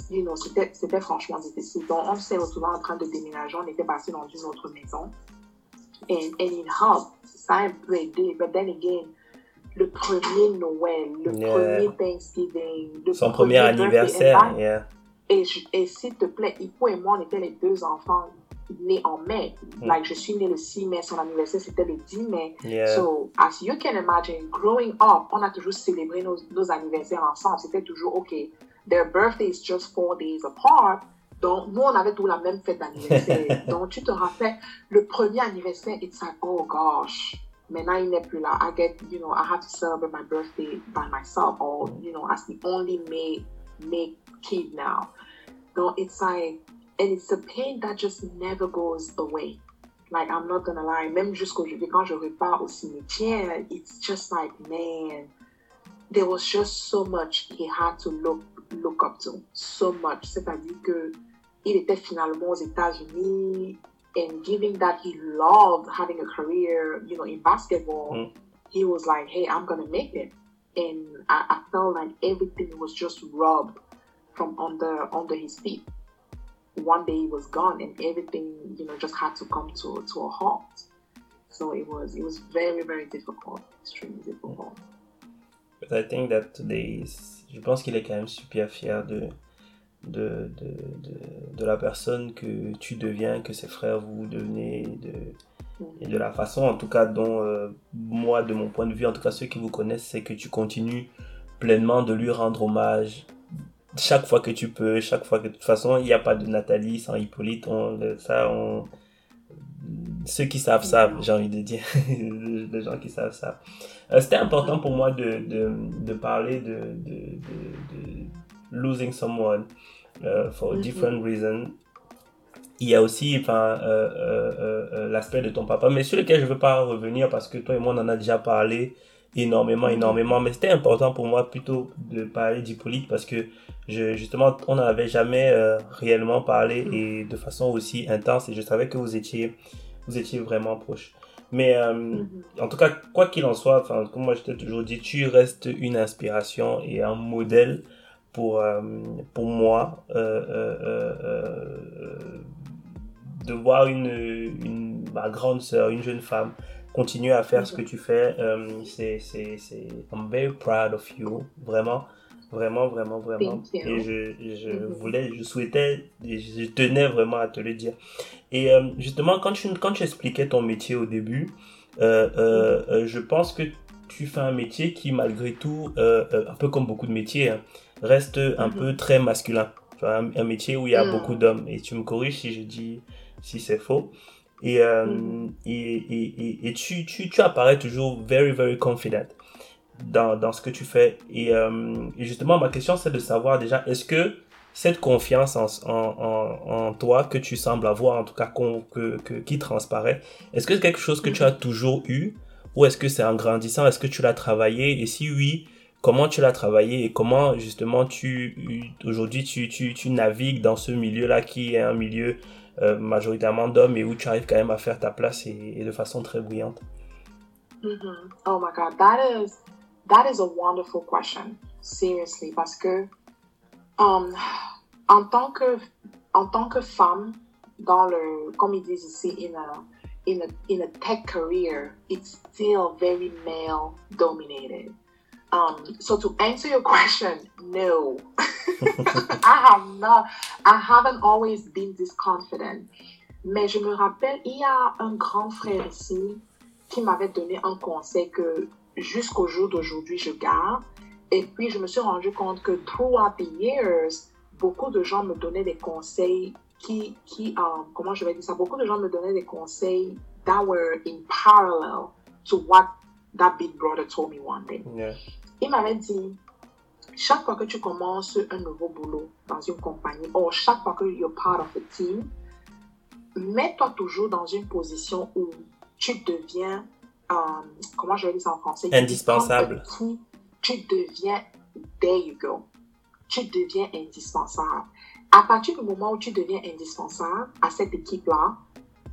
You know, c'était franchement difficile. Donc, on s'est retrouvé en train de déménager. On était passé dans une autre maison. and, and it helped. Ça a un peu aidé. But then again, le premier Noël, le Yeah. premier Thanksgiving, le Son premier anniversaire, yeah. Et, et s'il te plaît, Ipo et moi, on était les deux enfants nés en mai. Mm. Like, je suis née le 6 mai, son anniversaire, c'était le 10 mai. Yeah. So, as you can imagine, growing up, on a toujours célébré nos, nos anniversaires ensemble. C'était toujours, OK, their birthday is just four days apart. Donc, nous, on avait tous la même fête d'anniversaire. Donc, tu te rappelles, le premier anniversaire, it's like, oh gosh, maintenant il n'est plus là. I get, you know, I have to celebrate my birthday by myself or, you know, as the only May, May kid now. Donc, it's like, and it's a pain that just never goes away. Like, I'm not gonna lie, même jusqu'aujourd'hui, quand je repars au cimetière, it's just like, man, there was just so much he had to look, look up to. So much. C'est-à-dire que il était finalement aux États-Unis, and given that he loved having a career, you know, in basketball, Mm. he was like, hey, I'm gonna make it. And I, I felt like everything was just rubbed from under under his feet. One day he was gone, and everything, you know, just had to come to to a halt. So it was it was very very difficult, extremely difficult. But I think that today je pense qu'il est quand même super fier de, de, de, de, de la personne que tu deviens, que ses frères vous devenez, de, et de la façon en tout cas dont euh, moi, de mon point de vue, en tout cas ceux qui vous connaissent, c'est que tu continues pleinement de lui rendre hommage chaque fois que tu peux, chaque fois que de toute façon il n'y a pas de Nathalie sans Hippolyte, on, ça on... Ceux qui savent savent, j'ai envie de dire. Les gens qui savent savent. Euh, C'était important pour moi de, de, de parler de, de, losing someone uh, for Mhm. different reasons. Il y a aussi enfin, euh, euh, euh, l'aspect de ton papa, mais sur lequel je ne veux pas revenir parce que toi et moi on en a déjà parlé énormément, énormément. Mais c'était important pour moi plutôt de parler d'Hippolyte parce que je, justement on n'en avait jamais euh, réellement parlé et de façon aussi intense et je savais que vous étiez, vous étiez vraiment proches. Mais euh, Mhm. en tout cas, quoi qu'il en soit, enfin, comme moi je t'ai toujours dit, tu restes une inspiration et un modèle pour, euh, pour moi de voir une, une ma grande sœur, une jeune femme, continuer à faire ce que tu fais. Euh, c'est, c'est, c'est, I'm very proud of you, vraiment. Vraiment, vraiment, vraiment. Et je, je Mhm. voulais, je souhaitais, je tenais vraiment à te le dire. Et euh, justement, quand tu, quand tu expliquais ton métier au début, euh, je pense que tu fais un métier qui, malgré tout, euh, un peu comme beaucoup de métiers, hein, reste un Mhm. peu très masculin. Un métier où il y a Mm. beaucoup d'hommes. Et tu me corriges si je dis si c'est faux. Et, euh, et, et, et, et tu, tu, tu apparais toujours very, very confident dans, dans ce que tu fais. Et, euh, justement, ma question, c'est de savoir déjà, est-ce que cette confiance en, en, en, toi que tu sembles avoir, en tout cas que, que, qui transparaît, est-ce que c'est quelque chose que tu as toujours eu ou est-ce que c'est en grandissant, est-ce que tu l'as travaillé? Et si oui, comment tu l'as travaillé? Et comment justement tu aujourd'hui tu, tu, tu navigues dans ce milieu-là qui est un milieu euh, majoritairement d'hommes et où tu arrives quand même à faire ta place et, de façon très brillante. Mhm. Oh my God, that is that is a wonderful question. Seriously, parce que um, en tant que en tant que femme dans le comme ils disent ici in a in a in a tech career, it's still very male dominated. Um, so to answer your question, no, I have not. I haven't always been this confident. Mais je me rappelle, il y a un grand frère ici qui m'avait donné un conseil que jusqu'au jour d'aujourd'hui je garde. Et puis je me suis rendu compte que throughout the years, beaucoup de gens me donnaient des conseils qui, qui euh, comment je vais dire ça, beaucoup de gens me donnaient des conseils that were in parallel to what that big brother told me one day. Yeah. Il m'avait dit, chaque fois que tu commences un nouveau boulot dans une compagnie, ou chaque fois que you're part of a team, mets-toi toujours dans une position où tu deviens, euh, comment je vais dire ça en français? Indispensable. key- Tu deviens, there you go. Tu deviens indispensable. À partir du moment où tu deviens indispensable à cette équipe-là,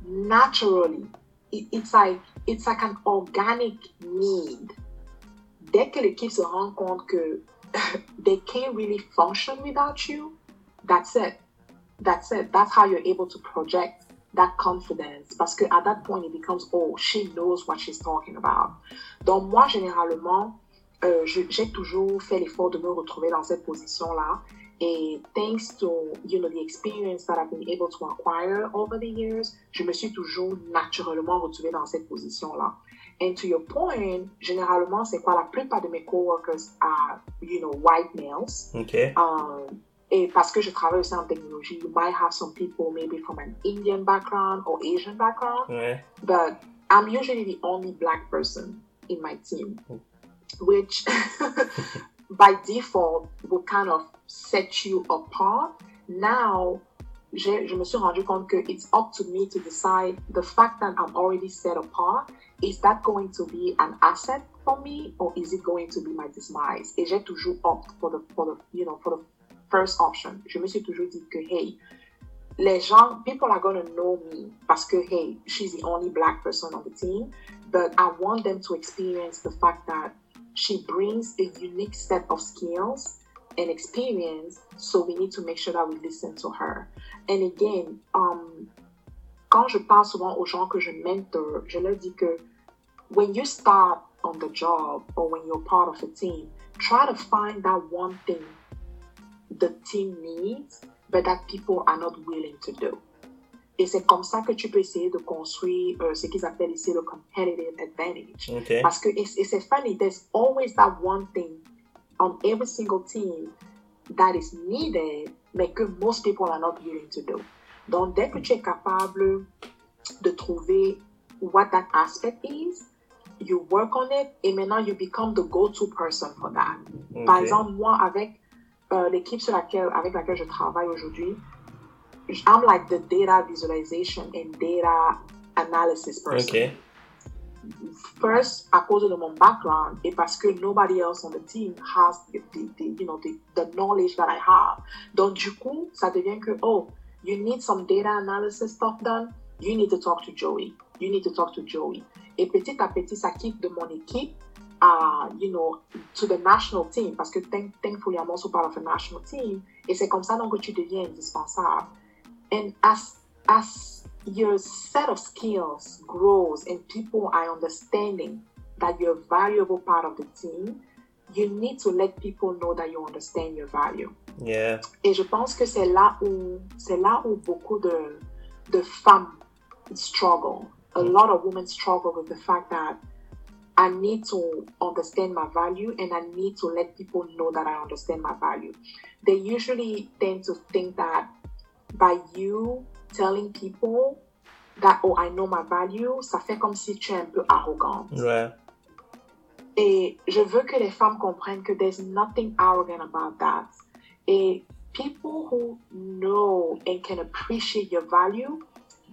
naturally, it- it's like, it's like an organic need. Dès que l'équipe se rend compte que they can't really function without you, that's it. That's it. That's how you're able to project that confidence parce que at that point it becomes oh she knows what she's talking about. Donc moi généralement euh, j'ai toujours fait l'effort de me retrouver dans cette position là et thanks to you know the experience that I've been able to acquire over the years, je me suis toujours naturellement retrouvée dans cette position là. And to your point, généralement c'est quoi la plupart de mes coworkers are you know white males. Okay. Um, et parce que je travaille aussi en technologie, you might have some people maybe from an Indian background or Asian background, Ouais. but I'm usually the only black person in my team, which by default will kind of set you apart. Now, je, me suis rendu compte que it's up to me to decide the fact that I'm already set apart, is that going to be an asset for me or is it going to be my demise? Et j'ai toujours opt for the, for the, you know, for the first option. Je me suis toujours dit que, hey, les gens, people are going to know me parce que, hey, she's the only black person on the team. But I want them to experience the fact that she brings a unique set of skills and experience. So we need to make sure that we listen to her. And again, um, quand je parle souvent aux gens que je mentor, je leur dis que when you start on the job or when you're part of a team, try to find that one thing the team needs, but that people are not willing to do. Et c'est comme ça que tu peux essayer de construire euh, ce qu'ils appellent ici le competitive advantage. Ok. Parce que, et c'est funny, there's always that one thing on every single team that is needed, mais que most people are not willing to do. Donc, dès que tu es capable de trouver what that aspect is, you work on it, et maintenant you become the go-to person for that. Par Ok. exemple, moi, avec euh, l'équipe sur laquelle, avec laquelle je travaille aujourd'hui, I'm like the data visualization and data analysis person. Ok. First, à cause de mon background, et parce que nobody else on the team has the, the, the, you know, the, the knowledge that I have. Donc, du coup, ça devient que, oh, you need some data analysis stuff done, you need to talk to Joey. You need to talk to Joey. Et petit à petit, ça quitte de mon équipe à, you know, to the national team, parce que thank- thankfully, I'm also part of a national team. Et c'est comme ça donc que tu deviens indispensable. And as as your set of skills grows and people are understanding that you're a valuable part of the team, you need to let people know that you understand your value. Yeah. Et je pense que c'est là où c'est là où beaucoup de de femmes struggle. A mm. lot of women struggle with the fact that I need to understand my value and I need to let people know that I understand my value. They usually tend to think that by you telling people that oh I know my value, ça fait comme si tu es un peu arrogante. Ouais. Et je veux que les femmes comprennent que there's nothing arrogant about that. Et people who know and can appreciate your value,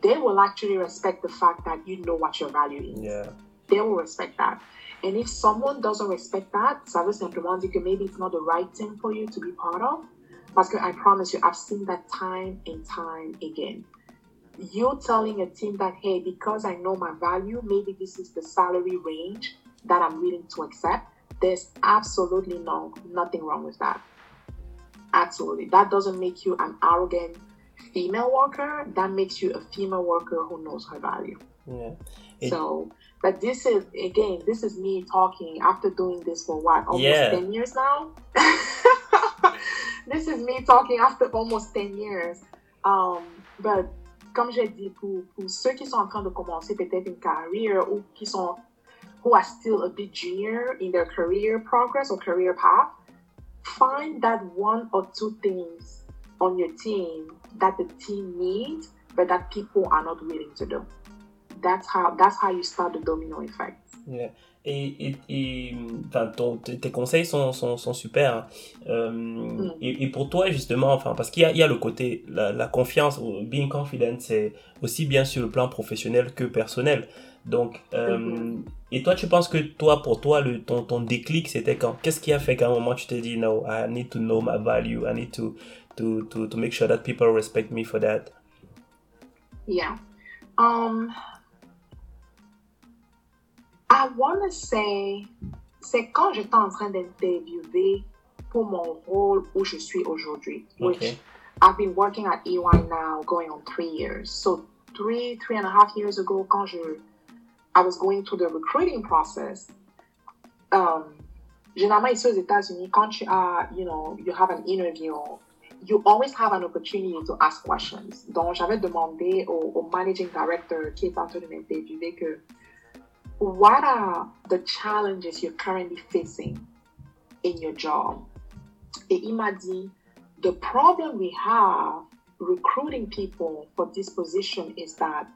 they will actually respect the fact that you know what your value is. Yeah. They will respect that. And if someone doesn't respect that, ça veut simplement dire que maybe it's not the right thing for you to be part of. Parce I promise you, I've seen that time and time again. You telling a team that, hey, because I know my value, maybe this is the salary range that I'm willing to accept. There's absolutely no nothing wrong with that. Absolutely. That doesn't make you an arrogant female worker. That makes you a female worker who knows her value. Yeah. It- So, but this is again, this is me talking after doing this for what almost Yeah. ten years now. this is me talking after almost ten years. Um, but comme j'ai dit, pour, pour ceux qui sont en train de commencer peut-être une carrière ou qui sont who are still a bit junior in their career progress or career path, find that one or two things on your team that the team needs, but that people are not willing to do. That's how that's how you start the domino effect. Yeah. Et, et, et enfin, ton, tes conseils sont, sont, sont super. hein. Euh, Mm. et, et pour toi, justement, enfin, parce qu'il y a, il y a le côté, la, la confiance, being confident, c'est aussi bien sur le plan professionnel que personnel. Donc, euh, Mhm. et toi, tu penses que toi, pour toi, le, ton, ton déclic, c'était quand? Qu'est-ce qui a fait qu'à un moment, tu t'es dit, no, I need to know my value, I need to, to, to, to make sure that people respect me for that? Yeah. Um I want to say c'est quand j'étais en train d'interviewer pour mon rôle où je suis aujourd'hui, Okay. I've been working at EY now going on three years. So three, three and a half years ago, quand je, I was going through the recruiting process, um, généralement ici aux États-Unis, quand tu as, you know, you have an interview, you always have an opportunity to ask questions. Donc, j'avais demandé au, au, managing director qui est en train de m'interviewer que, what are the challenges you're currently facing in your job? Et il m'a dit, the problem we have recruiting people for this position is that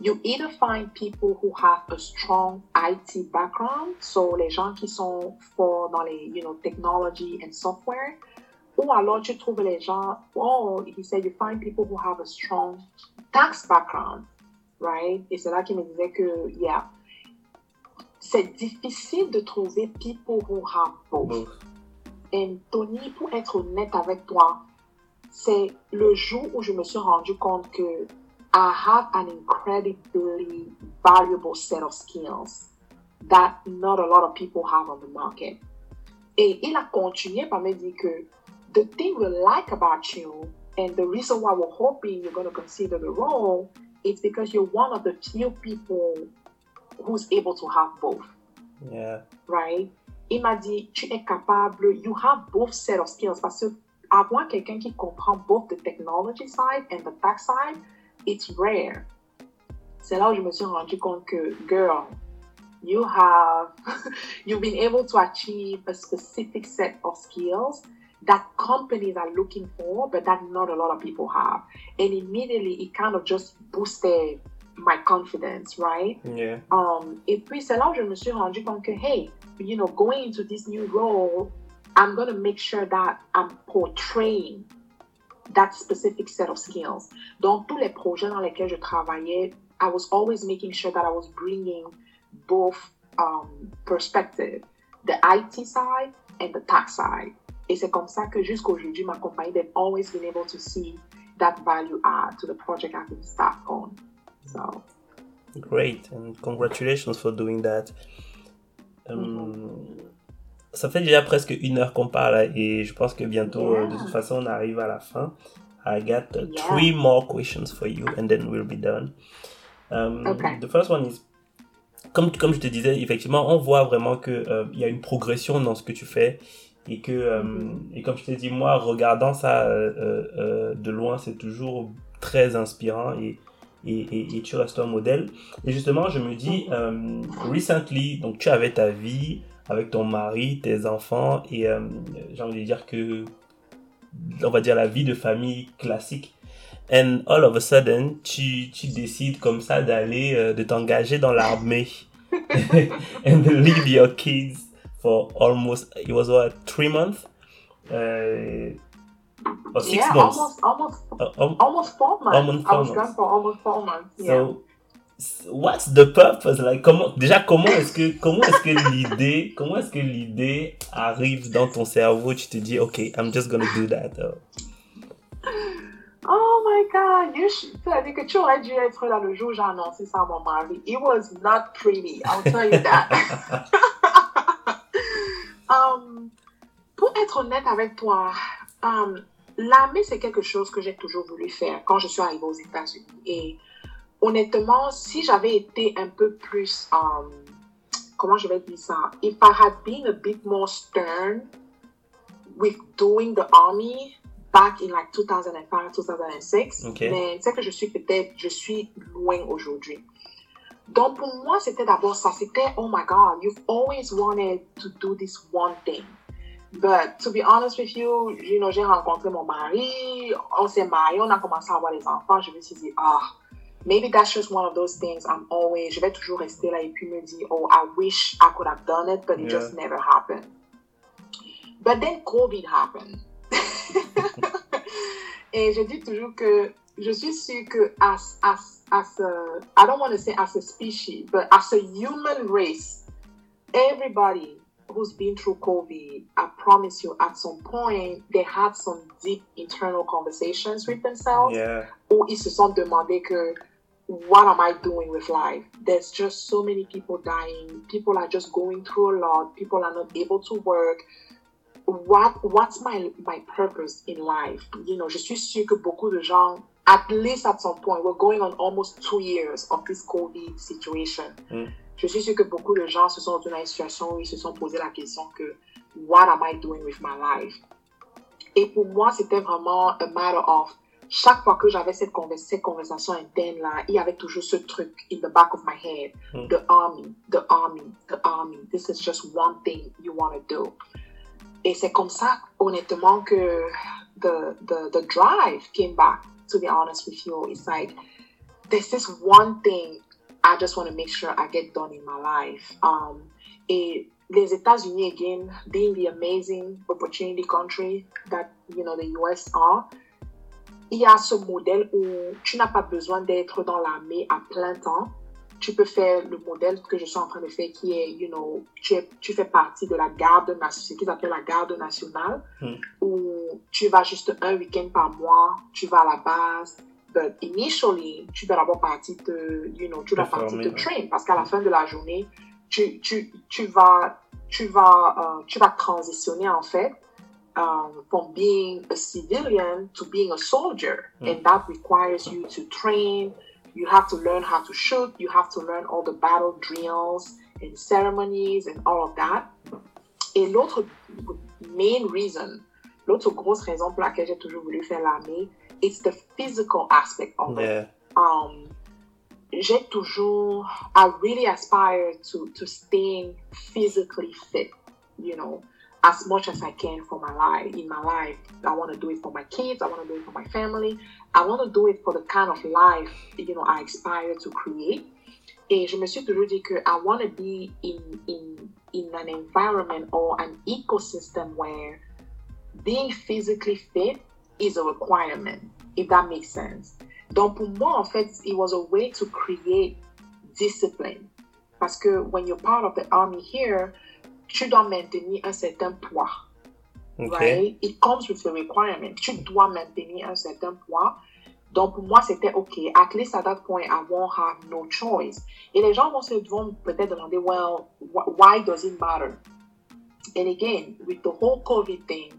you either find people who have a strong IT background, so les gens qui sont forts dans les, you know, technology and software, ou alors tu trouves les gens, oh, he said you find people who have a strong tax background, right? Et c'est là qu'il me disait que, yeah, c'est difficile de trouver people who have both. Et Tony, pour être honnête avec toi, c'est le jour où je me suis rendu compte que I have an incredibly valuable set of skills that not a lot of people have on the market. Et il a continué par me dire que the thing we like about you and the reason why we're hoping you're going to consider the role is because you're one of the few people who's able to have both. Yeah. Right? Il m'a dit, tu es capable, you have both set of skills parce que avoir quelqu'un qui comprend both the technology side and the tax side, it's rare. C'est là où je me suis rendu compte que, girl, you have, you've been able to achieve a specific set of skills that companies are looking for, but that not a lot of people have. And immediately it kind of just boosted my confidence, right? Yeah. Um, et puis c'est là où je me suis rendu compte que, hey, you know, going into this new role, I'm going to make sure that I'm portraying that specific set of skills. Donc, tous les projets dans lesquels je travaillais, I was always making sure that I was bringing both um, perspective, the IT side and the tax side. Et c'est comme ça que jusqu'aujourd'hui, ma compagnie, they've always been able to see that value add to the project I've been staffed on. So. Great, and congratulations for doing that. Um, Mm-hmm. Ça fait déjà presque une heure qu'on parle et je pense que bientôt, euh, de toute façon, on arrive à la fin. I got uh, Yeah. three more questions for you and then we'll be done. Um, Okay. The first one is, comme, comme je te disais, effectivement, on voit vraiment que euh, il y a une progression dans ce que tu fais et que, euh, et comme je t'ai dit, moi, regardant ça euh, euh, euh, de loin, c'est toujours très inspirant et, et, et, et tu restes un modèle. Et justement, je me dis, euh, recently, donc tu avais ta vie avec ton mari, tes enfants, et euh, j'ai envie de dire que, on va dire la vie de famille classique. And all of a sudden, tu, tu décides comme ça d'aller, euh, de t'engager dans l'armée. and leave your kids for almost, it was what, three months? Uh, or six yeah, months? almost, almost, um, almost four months. Almost I four was months. gone for almost four months. Yeah. So, what's the purpose? Like, comment, déjà, comment est-ce que, comment est-ce que l'idée, comment est-ce que l'idée arrive dans ton cerveau? Tu te dis, OK, I'm just gonna do that. Oh my God, you should, dit que tu aurais dû être là le jour où j'ai annoncé ça à mon mari. It was not pretty, I'll tell you that. Um, pour être honnête avec toi, um, l'armée, c'est quelque chose que j'ai toujours voulu faire quand je suis arrivée aux États-Unis. Et honnêtement, si j'avais été un peu plus, um, comment je vais dire ça, if I had been a bit more stern with doing the army back in like 2005, 2006, Okay. mais c'est que je suis peut-être, je suis loin aujourd'hui. Donc pour moi, c'était d'abord ça, c'était, oh my God, you've always wanted to do this one thing. But to be honest with you, you know, j'ai rencontré mon mari, on s'est marié, on a commencé à avoir des enfants, je me suis dit, ah, maybe that's just one of those things I'm always, je vais toujours rester là et puis me dire, oh, I wish I could have done it, but it Yeah. just never happened. But then COVID happened. et je dis toujours que je suis sûre que as, as, as a, I don't want to say as a species, but as a human race, everybody who's been through COVID, I promise you, at some point, they had some deep internal conversations with themselves yeah. où ils se sont demandé que what am I doing with life? There's just so many people dying. People are just going through a lot. People are not able to work. What what's my my purpose in life? You know, je suis sûre que beaucoup de gens at least at some point, we're going on almost two years of this COVID situation. Mm. Je suis sûre que beaucoup de gens se sont retrouvés dans une situation où ils se sont posé la question que What am I doing with my life? Et pour moi, c'était vraiment a matter of chaque fois que j'avais cette, convers cette conversation interne là, il y avait toujours ce truc in the back of my head. Mm. The army, the army, the army. This is just one thing you want to do. Et c'est comme ça, honnêtement, que the, the, the drive came back, to be honest with you. It's like, there's this one thing I just want to make sure I get done in my life. Um, et les États-Unis, again, being the amazing opportunity country that, you know, the US are, il y a ce modèle où tu n'as pas besoin d'être dans l'armée à plein temps. Tu peux faire le modèle que je suis en train de faire qui est, you know, tu, es- tu fais partie de la garde nationale, ce qu'ils appellent la garde nationale, Hmm. où tu vas juste un week-end par mois, tu vas à la base. But initially, tu dois d'abord partir te, you know, tu dois partir te train parce qu'à la fin de la journée, tu, tu, tu vas, tu vas, euh, tu vas transitionner en fait um, from being a civilian to being a soldier, Mm. and that requires you to train. You have to learn how to shoot. You have to learn all the battle drills and ceremonies and all of that. Et l'autre main reason, l'autre grosse raison pour laquelle j'ai toujours voulu faire l'armée, it's the physical aspect of it Yeah. um, j'ai toujours, I really aspire to, to staying physically fit, you know, as much as I can for my life, in my life. I want to do it for my kids. I want to do it for my family. I want to do it for the kind of life, you know, I aspire to create. Et je me suis toujours dit que I want to be in, in, in an environment or an ecosystem where being physically fit is a requirement, if that makes sense. Donc pour moi, en fait, it was a way to create discipline. Parce que when you're part of the army here, tu dois maintenir un certain poids, Ok. right? It comes with the requirement. Tu dois maintenir un certain poids. Donc pour moi, c'était OK. At least at that point, I won't have no choice. Et les gens vont se vont peut-être demander, well, wh- why does it matter? And again, with the whole COVID thing,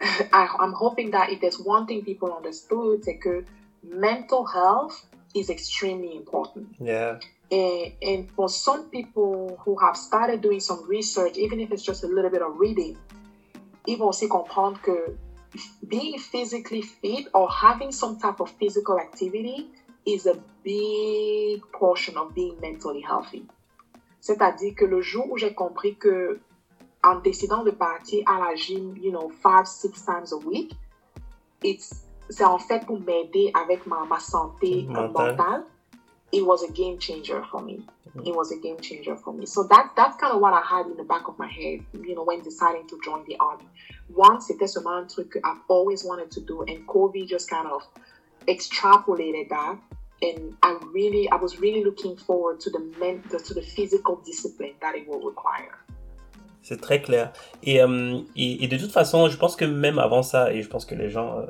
I, I'm hoping that if there's one thing people understood, c'est que mental health is extremely important. Yeah. And, and for some people who have started doing some research, even if it's just a little bit of reading, ils vont aussi comprendre que being physically fit or having some type of physical activity is a big portion of being mentally healthy. C'est-à-dire que le jour où j'ai compris que en décidant de partir à la gym, you know, five, six times a week, it's, c'est en fait pour m'aider avec ma, ma santé Mentale. mentale. It was a game changer for me. It was a game changer for me. So that, that's kind of what I had in the back of my head, you know, when deciding to join the army. One, c'était seulement un truc que I've always wanted to do, and COVID just kind of extrapolated that. And I really, I was really looking forward to the mental, to the physical discipline that it will require. C'est très clair. Et, euh, et, et de toute façon, je pense que même avant ça, et je pense que les gens, euh,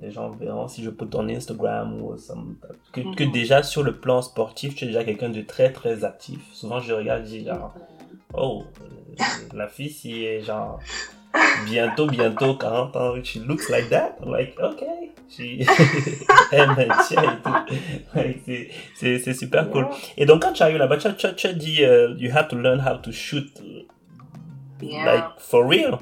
les gens verront si je peux ton Instagram ou some- que, que Mhm. déjà sur le plan sportif, tu es déjà quelqu'un de très très actif. Souvent, je regarde, je dis genre, oh, euh, la fille, si est genre bientôt, bientôt 40 ans, she looks like that? I'm like, okay. She... Elle maintient et tout. Like, c'est- super cool. Et donc, quand tu arrives là-bas, tu, as- tu, tu as dit, euh, you have to learn how to shoot, Yeah. like, for real.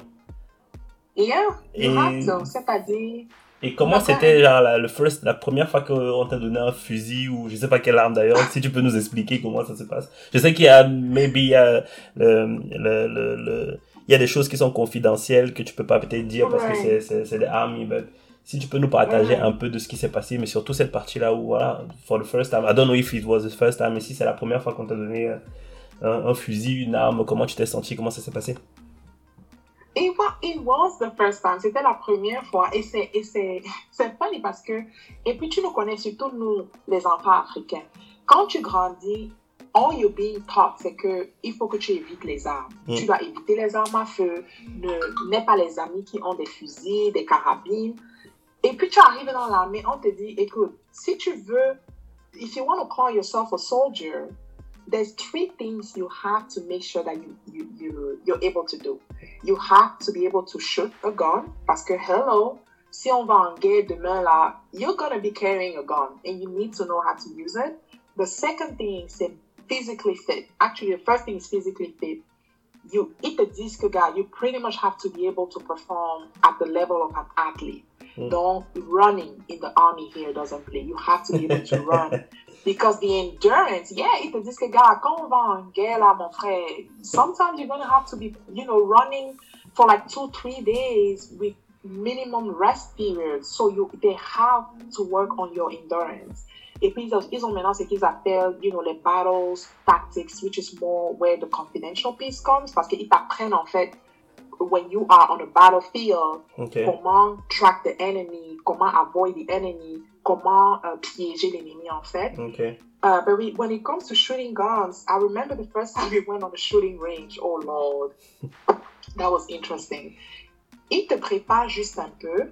Yeah, Et-. C'est-à-dire, Et comment c'était genre la, le first, la première fois qu'on t'a donné un fusil ou je sais pas quelle arme d'ailleurs, si tu peux nous expliquer comment ça se passe. Je sais qu'il y a, maybe, il y a, le, le, le, le- il y a des choses qui sont confidentielles que tu peux pas peut-être dire parce que c'est, c'est, c'est des armes, but si tu peux nous partager un peu de ce qui s'est passé, mais surtout cette partie-là où, voilà, for the first time, I don't know if it was the first time, mais si c'est la première fois qu'on t'a donné euh, un, un fusil, une arme, comment tu t'es senti, comment ça s'est passé? It was, it was the first time. C'était la première fois. Et c'est, et c'est, c'est funny parce que, et puis tu nous connais, surtout nous, les enfants africains. Quand tu grandis, all you're being taught, c'est que il faut que tu évites les armes. Mm. Tu dois éviter les armes à feu. Ne, n'aie pas les amis qui ont des fusils, des carabines. Et puis tu arrives dans l'armée, on te dit, écoute, si tu veux, if you want to call yourself a soldier, there's three things you have to make sure that you, you, you, you're able to do. You have to be able to shoot a gun, parce que hello, si on va en guerre demain là, you're gonna be carrying a gun and you need to know how to use it. The second thing is physically fit. Actually, the first thing is physically fit. You eat the disc guy, you pretty much have to be able to perform at the level of an athlete. Mm. Don't running in the army here doesn't play. You have to be able to run. Because the endurance, yeah, it te dit que gars, quand on va en guerre là, mon frère, sometimes you're gonna have to be, you know, running for like two, three days with minimum rest periods. So you they have to work on your endurance. Et puis ils ont maintenant ce qu'ils appellent, you know, les battles tactics, which is more where the confidential piece comes, parce qu'ils t'apprennent en fait when you are on a battlefield, okay. comment track the enemy, comment avoid the enemy, comment uh, piéger l'ennemi en fait. Okay. Uh, but we, when it comes to shooting guns, I remember the first time we went on the shooting range. Oh Lord, that was interesting. Il te prépare juste un peu.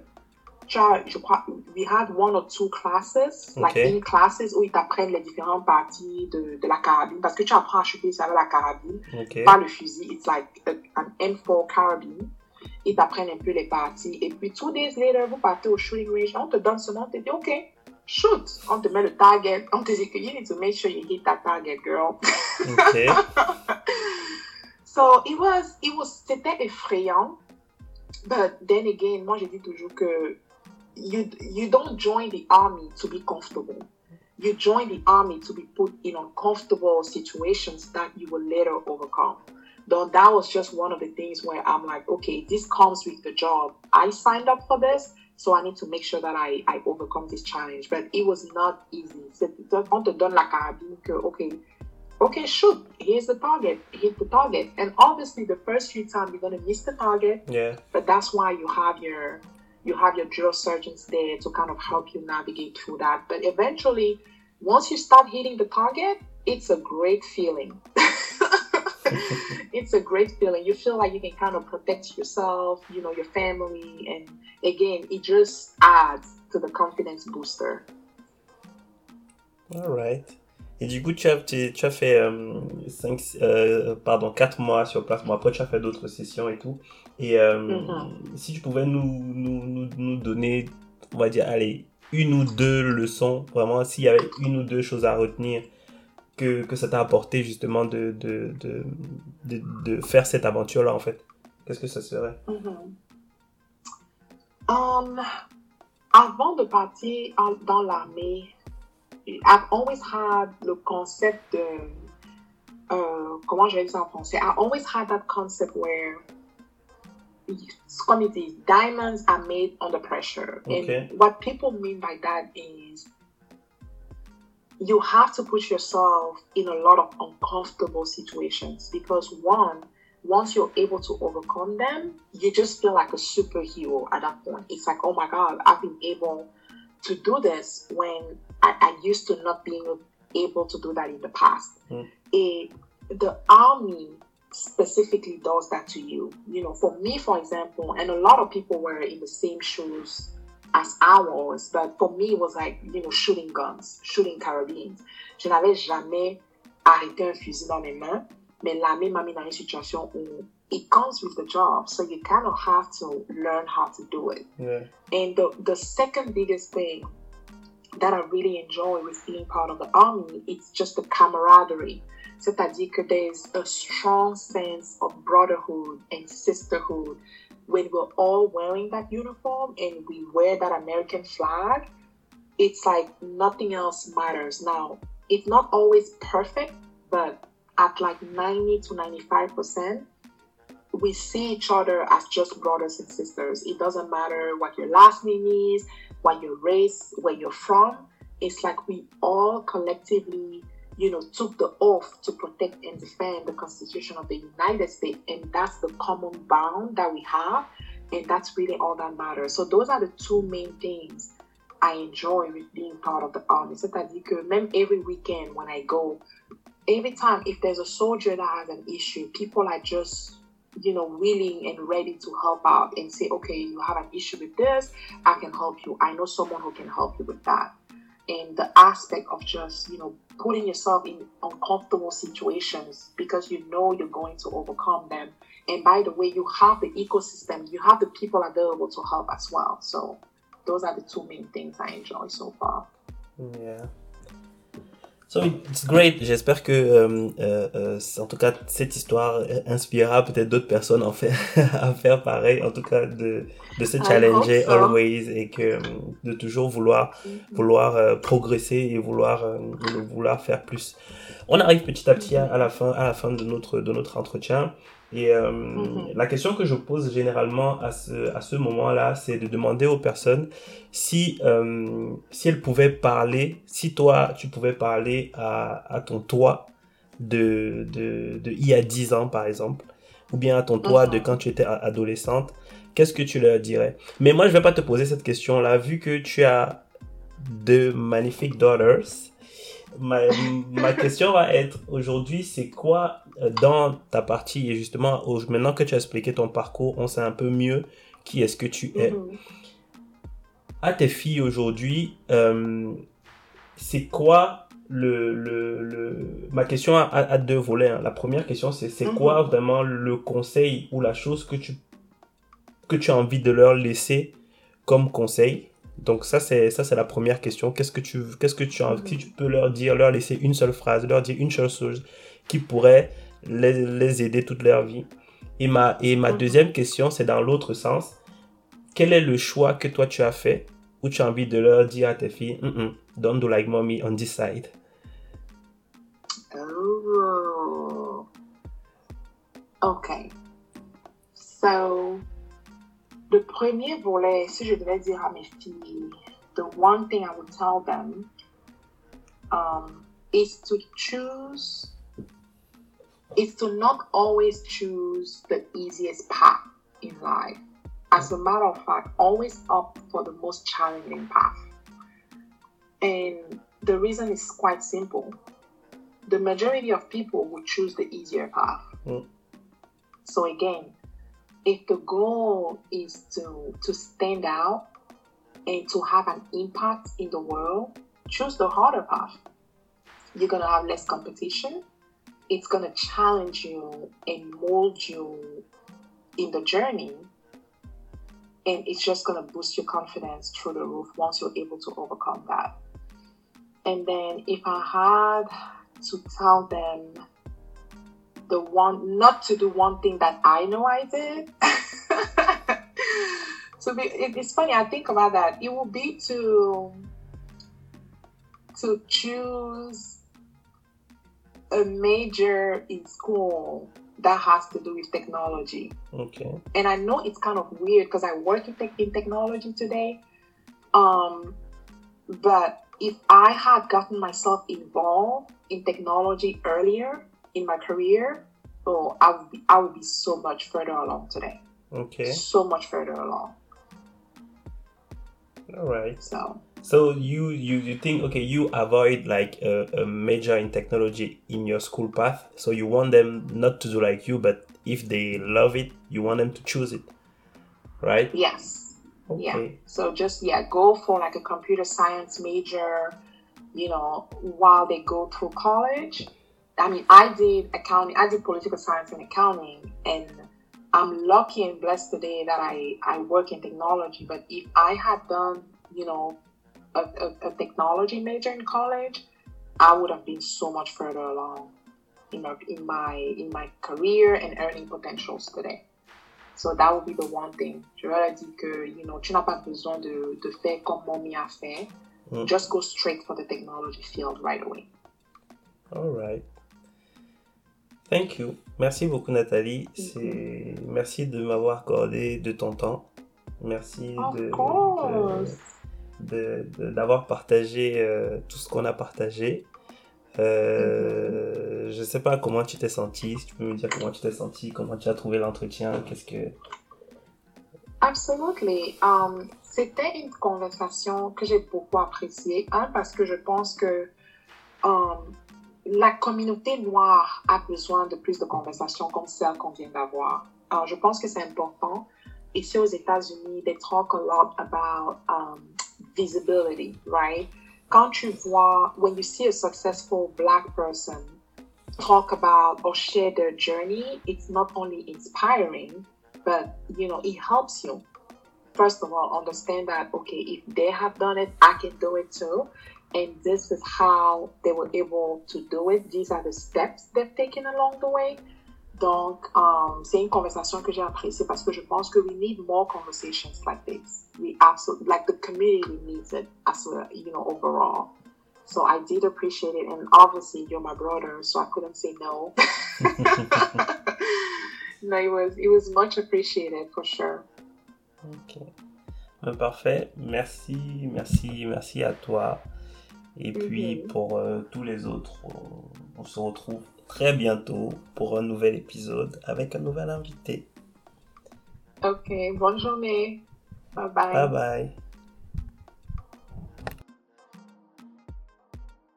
Je crois, we had one or two classes, okay. like in classes où ils t'apprennent les différentes parties de, de la carabine. Parce que tu apprends à shooter avec la carabine, okay. pas le fusil. It's like a, an M4 carabine. Ils t'apprennent un peu les parties. Et puis, two days later, vous partez au shooting range. On te donne seulement, on te dit, OK, shoot. On te met le target. On te dit que you need to make sure you hit that target, girl. Okay. so, it was, it was, c'était effrayant. But then again, moi, je dis toujours que you, you don't join the army to be comfortable. You join the army to be put in uncomfortable situations that you will later overcome. Though that was just one of the things where I'm like, okay, this comes with the job. I signed up for this, so I need to make sure that I, I overcome this challenge. But it was not easy. On te donne la carabine que, okay, okay, shoot, here's the target, hit the target. And obviously the first few times you're gonna miss the target. Yeah. But that's why you have your you have your drill surgeons there to kind of help you navigate through that. But eventually, once you start hitting the target, it's a great feeling. it's a great feeling. You feel like you can kind of protect yourself, you know, your family, and again, it just adds to the confidence booster. All right. Et du coup, tu as, tu, tu as fait euh, cinq, euh, pardon, 4 mois sur place. Bon, après, tu as fait d'autres sessions et tout. Et euh, mm -hmm. si tu pouvais nous, nous, nous, nous, donner, on va dire, allez, une ou deux leçons, vraiment, s'il y avait une ou deux choses à retenir que, que ça t'a apporté justement de, de, de, de, de faire cette aventure-là, en fait? Qu'est-ce que ça serait? Mm -hmm. um, Avant de partir dans l'armée, I've always had le concept de, uh, comment je vais dire ça en français? I always had that concept where comme it is, diamonds are made under pressure. Okay. And what people mean by that is you have to put yourself in a lot of uncomfortable situations because one, once you're able to overcome them, you just feel like a superhero at that point. It's like, oh my God, I've been able to do this when I, I used to not being able to do that in the past. Mm. A, the army specifically does that to you. You know, for me, for example, and a lot of people were in the same shoes as I was, but for me, it was like, you know, shooting guns, shooting carabines. Je n'avais jamais arrêté un fusil dans mes mains, mais l'armée m'a mis dans une situation où it comes with the job, so you kind of have to learn how to do it. Yeah. And the, the second biggest thing that I really enjoy with being part of the army, it's just the camaraderie. C'est-à-dire que there's a strong sense of brotherhood and sisterhood when we're all wearing that uniform and we wear that American flag. It's like nothing else matters. Now, it's not always perfect, but at like 90 to 95%, we see each other as just brothers and sisters. It doesn't matter what your last name is, what your race, where you're from. It's like we all collectively, you know, took the oath to protect and defend the Constitution of the United States. And that's the common bond that we have. And that's really all that matters. So those are the two main things I enjoy with being part of the army. C'est-à-dire que même every weekend when I go, every time if there's a soldier that has an issue, people are just you know, willing and ready to help out and say, okay, you have an issue with this, I can help you. I know someone who can help you with that. And the aspect of just, you know, putting yourself in uncomfortable situations because you know you're going to overcome them. And by the way, you have the ecosystem, you have the people available to help as well. So those are the two main things I enjoy so far. Mm, yeah. So it's great. J'espère que, euh, euh, euh, en tout cas, cette histoire inspirera peut-être d'autres personnes en à faire pareil. En tout cas, de, de se challenger always et que de toujours vouloir, mm-hmm. vouloir progresser et vouloir, vouloir faire plus. On arrive petit à petit à, la fin, à la fin de notre, de notre entretien. Et euh, mhm. la question que je pose généralement à ce, à ce moment-là, c'est de demander aux personnes si, euh, si elles pouvaient parler, si toi, tu pouvais parler à, à ton toi de, de, de il y a 10 ans, par exemple, ou bien à ton toi de mhm. quand tu étais adolescente, qu'est-ce que tu leur dirais? Mais moi, je vais pas te poser cette question-là, vu que tu as deux magnifiques daughters. Ma, ma question va être aujourd'hui, c'est quoi euh, dans ta partie, et justement, maintenant que tu as expliqué ton parcours, on sait un peu mieux qui est-ce que tu es. Mhm. À tes filles aujourd'hui, euh, c'est quoi le, le, Ma question a, deux volets. Hein. La première question, c'est c'est quoi mhm. vraiment le conseil ou la chose que tu, que tu as envie de leur laisser comme conseil? Donc ça c'est ça c'est la première question. Qu'est-ce que tu qu'est-ce que tu as, mhm. tu peux leur dire, leur laisser une seule phrase, leur dire une seule chose qui pourrait les, aider toute leur vie? Et ma, et ma mhm. deuxième question, c'est dans l'autre sens. Quel est le choix que toi tu as fait où tu as envie de leur dire à tes filles, don't do like mommy on this side? Oh. Okay. So, le premier volet, si je devais dire à mes filles, the one thing I would tell them um, is to choose is to not always choose the easiest path in life. As a matter of fact, always opt for the most challenging path. And the reason is quite simple. The majority of people would choose the easier path. Mm. So again, if the goal is to to stand out and to have an impact in the world, choose the harder path. You're gonna have less competition it's going to challenge you and mold you in the journey. And it's just going to boost your confidence through the roof once you're able to overcome that. And then if I had to tell them the one, not to do one thing that I know I did. so be, it, it's funny, I think about that. It would be to to choose a major in school that has to do with technology. Okay. And I know it's kind of weird because I work in, te- in technology today. Um, but if I had gotten myself involved in technology earlier in my career, oh, I would be, I would be so much further along today. Okay. So much further along. All right. So so you you you think okay you avoid like a, a, major in technology in your school path. So you want them not to do like you, but if they love it, you want them to choose it, right? Yes. Okay. Yeah. So just yeah, go for like a computer science major. You know, while they go through college. I mean, I did accounting. I did political science and accounting, and I'm lucky and blessed today that I I work in technology. But if I had done you know a, a, a technology major in college, I would have been so much further along in my, in my in my career and earning potentials today. So that would be the one thing. Je leur dit que, you know, tu n'as pas besoin de, de faire comme Mommy a fait. Mm. Just go straight for the technology field right away. All right. Thank you. Merci beaucoup, Nathalie. C'est... Merci de m'avoir accordé de ton temps. Merci de, d'avoir partagé euh, tout ce qu'on a partagé. Euh, je sais pas comment tu t'es senti, si tu peux me dire comment tu t'es senti, comment tu as trouvé l'entretien, qu'est-ce que... Absolutely. Um, C'était une conversation que j'ai beaucoup appréciée, un, parce que je pense que um, la communauté noire a besoin de plus de conversations comme celle qu'on vient d'avoir. Alors, je pense que c'est important. Ici aux États-Unis, they talk a lot about um, visibility, right? Can't you voir, when you see a successful Black person talk about or share their journey, it's not only inspiring, but, you know, it helps you first of all, understand that, okay, if they have done it, I can do it too. And this is how they were able to do it. These are the steps they've taken along the way. Donc, um, c'est une conversation que j'ai appréciée parce que je pense que we need more conversations like this. We absolutely, like the community needs it as a, you know, overall. So I did appreciate it. And obviously, you're my brother, so I couldn't say no. no, it was, it was much appreciated for sure. Ok. Ben, parfait. Merci, merci, merci à toi. Et puis Mhm. pour euh, tous les autres, on, on se retrouve très bientôt pour un nouvel épisode avec un nouvel invité. Ok, bonne journée. Bye bye. Bye bye.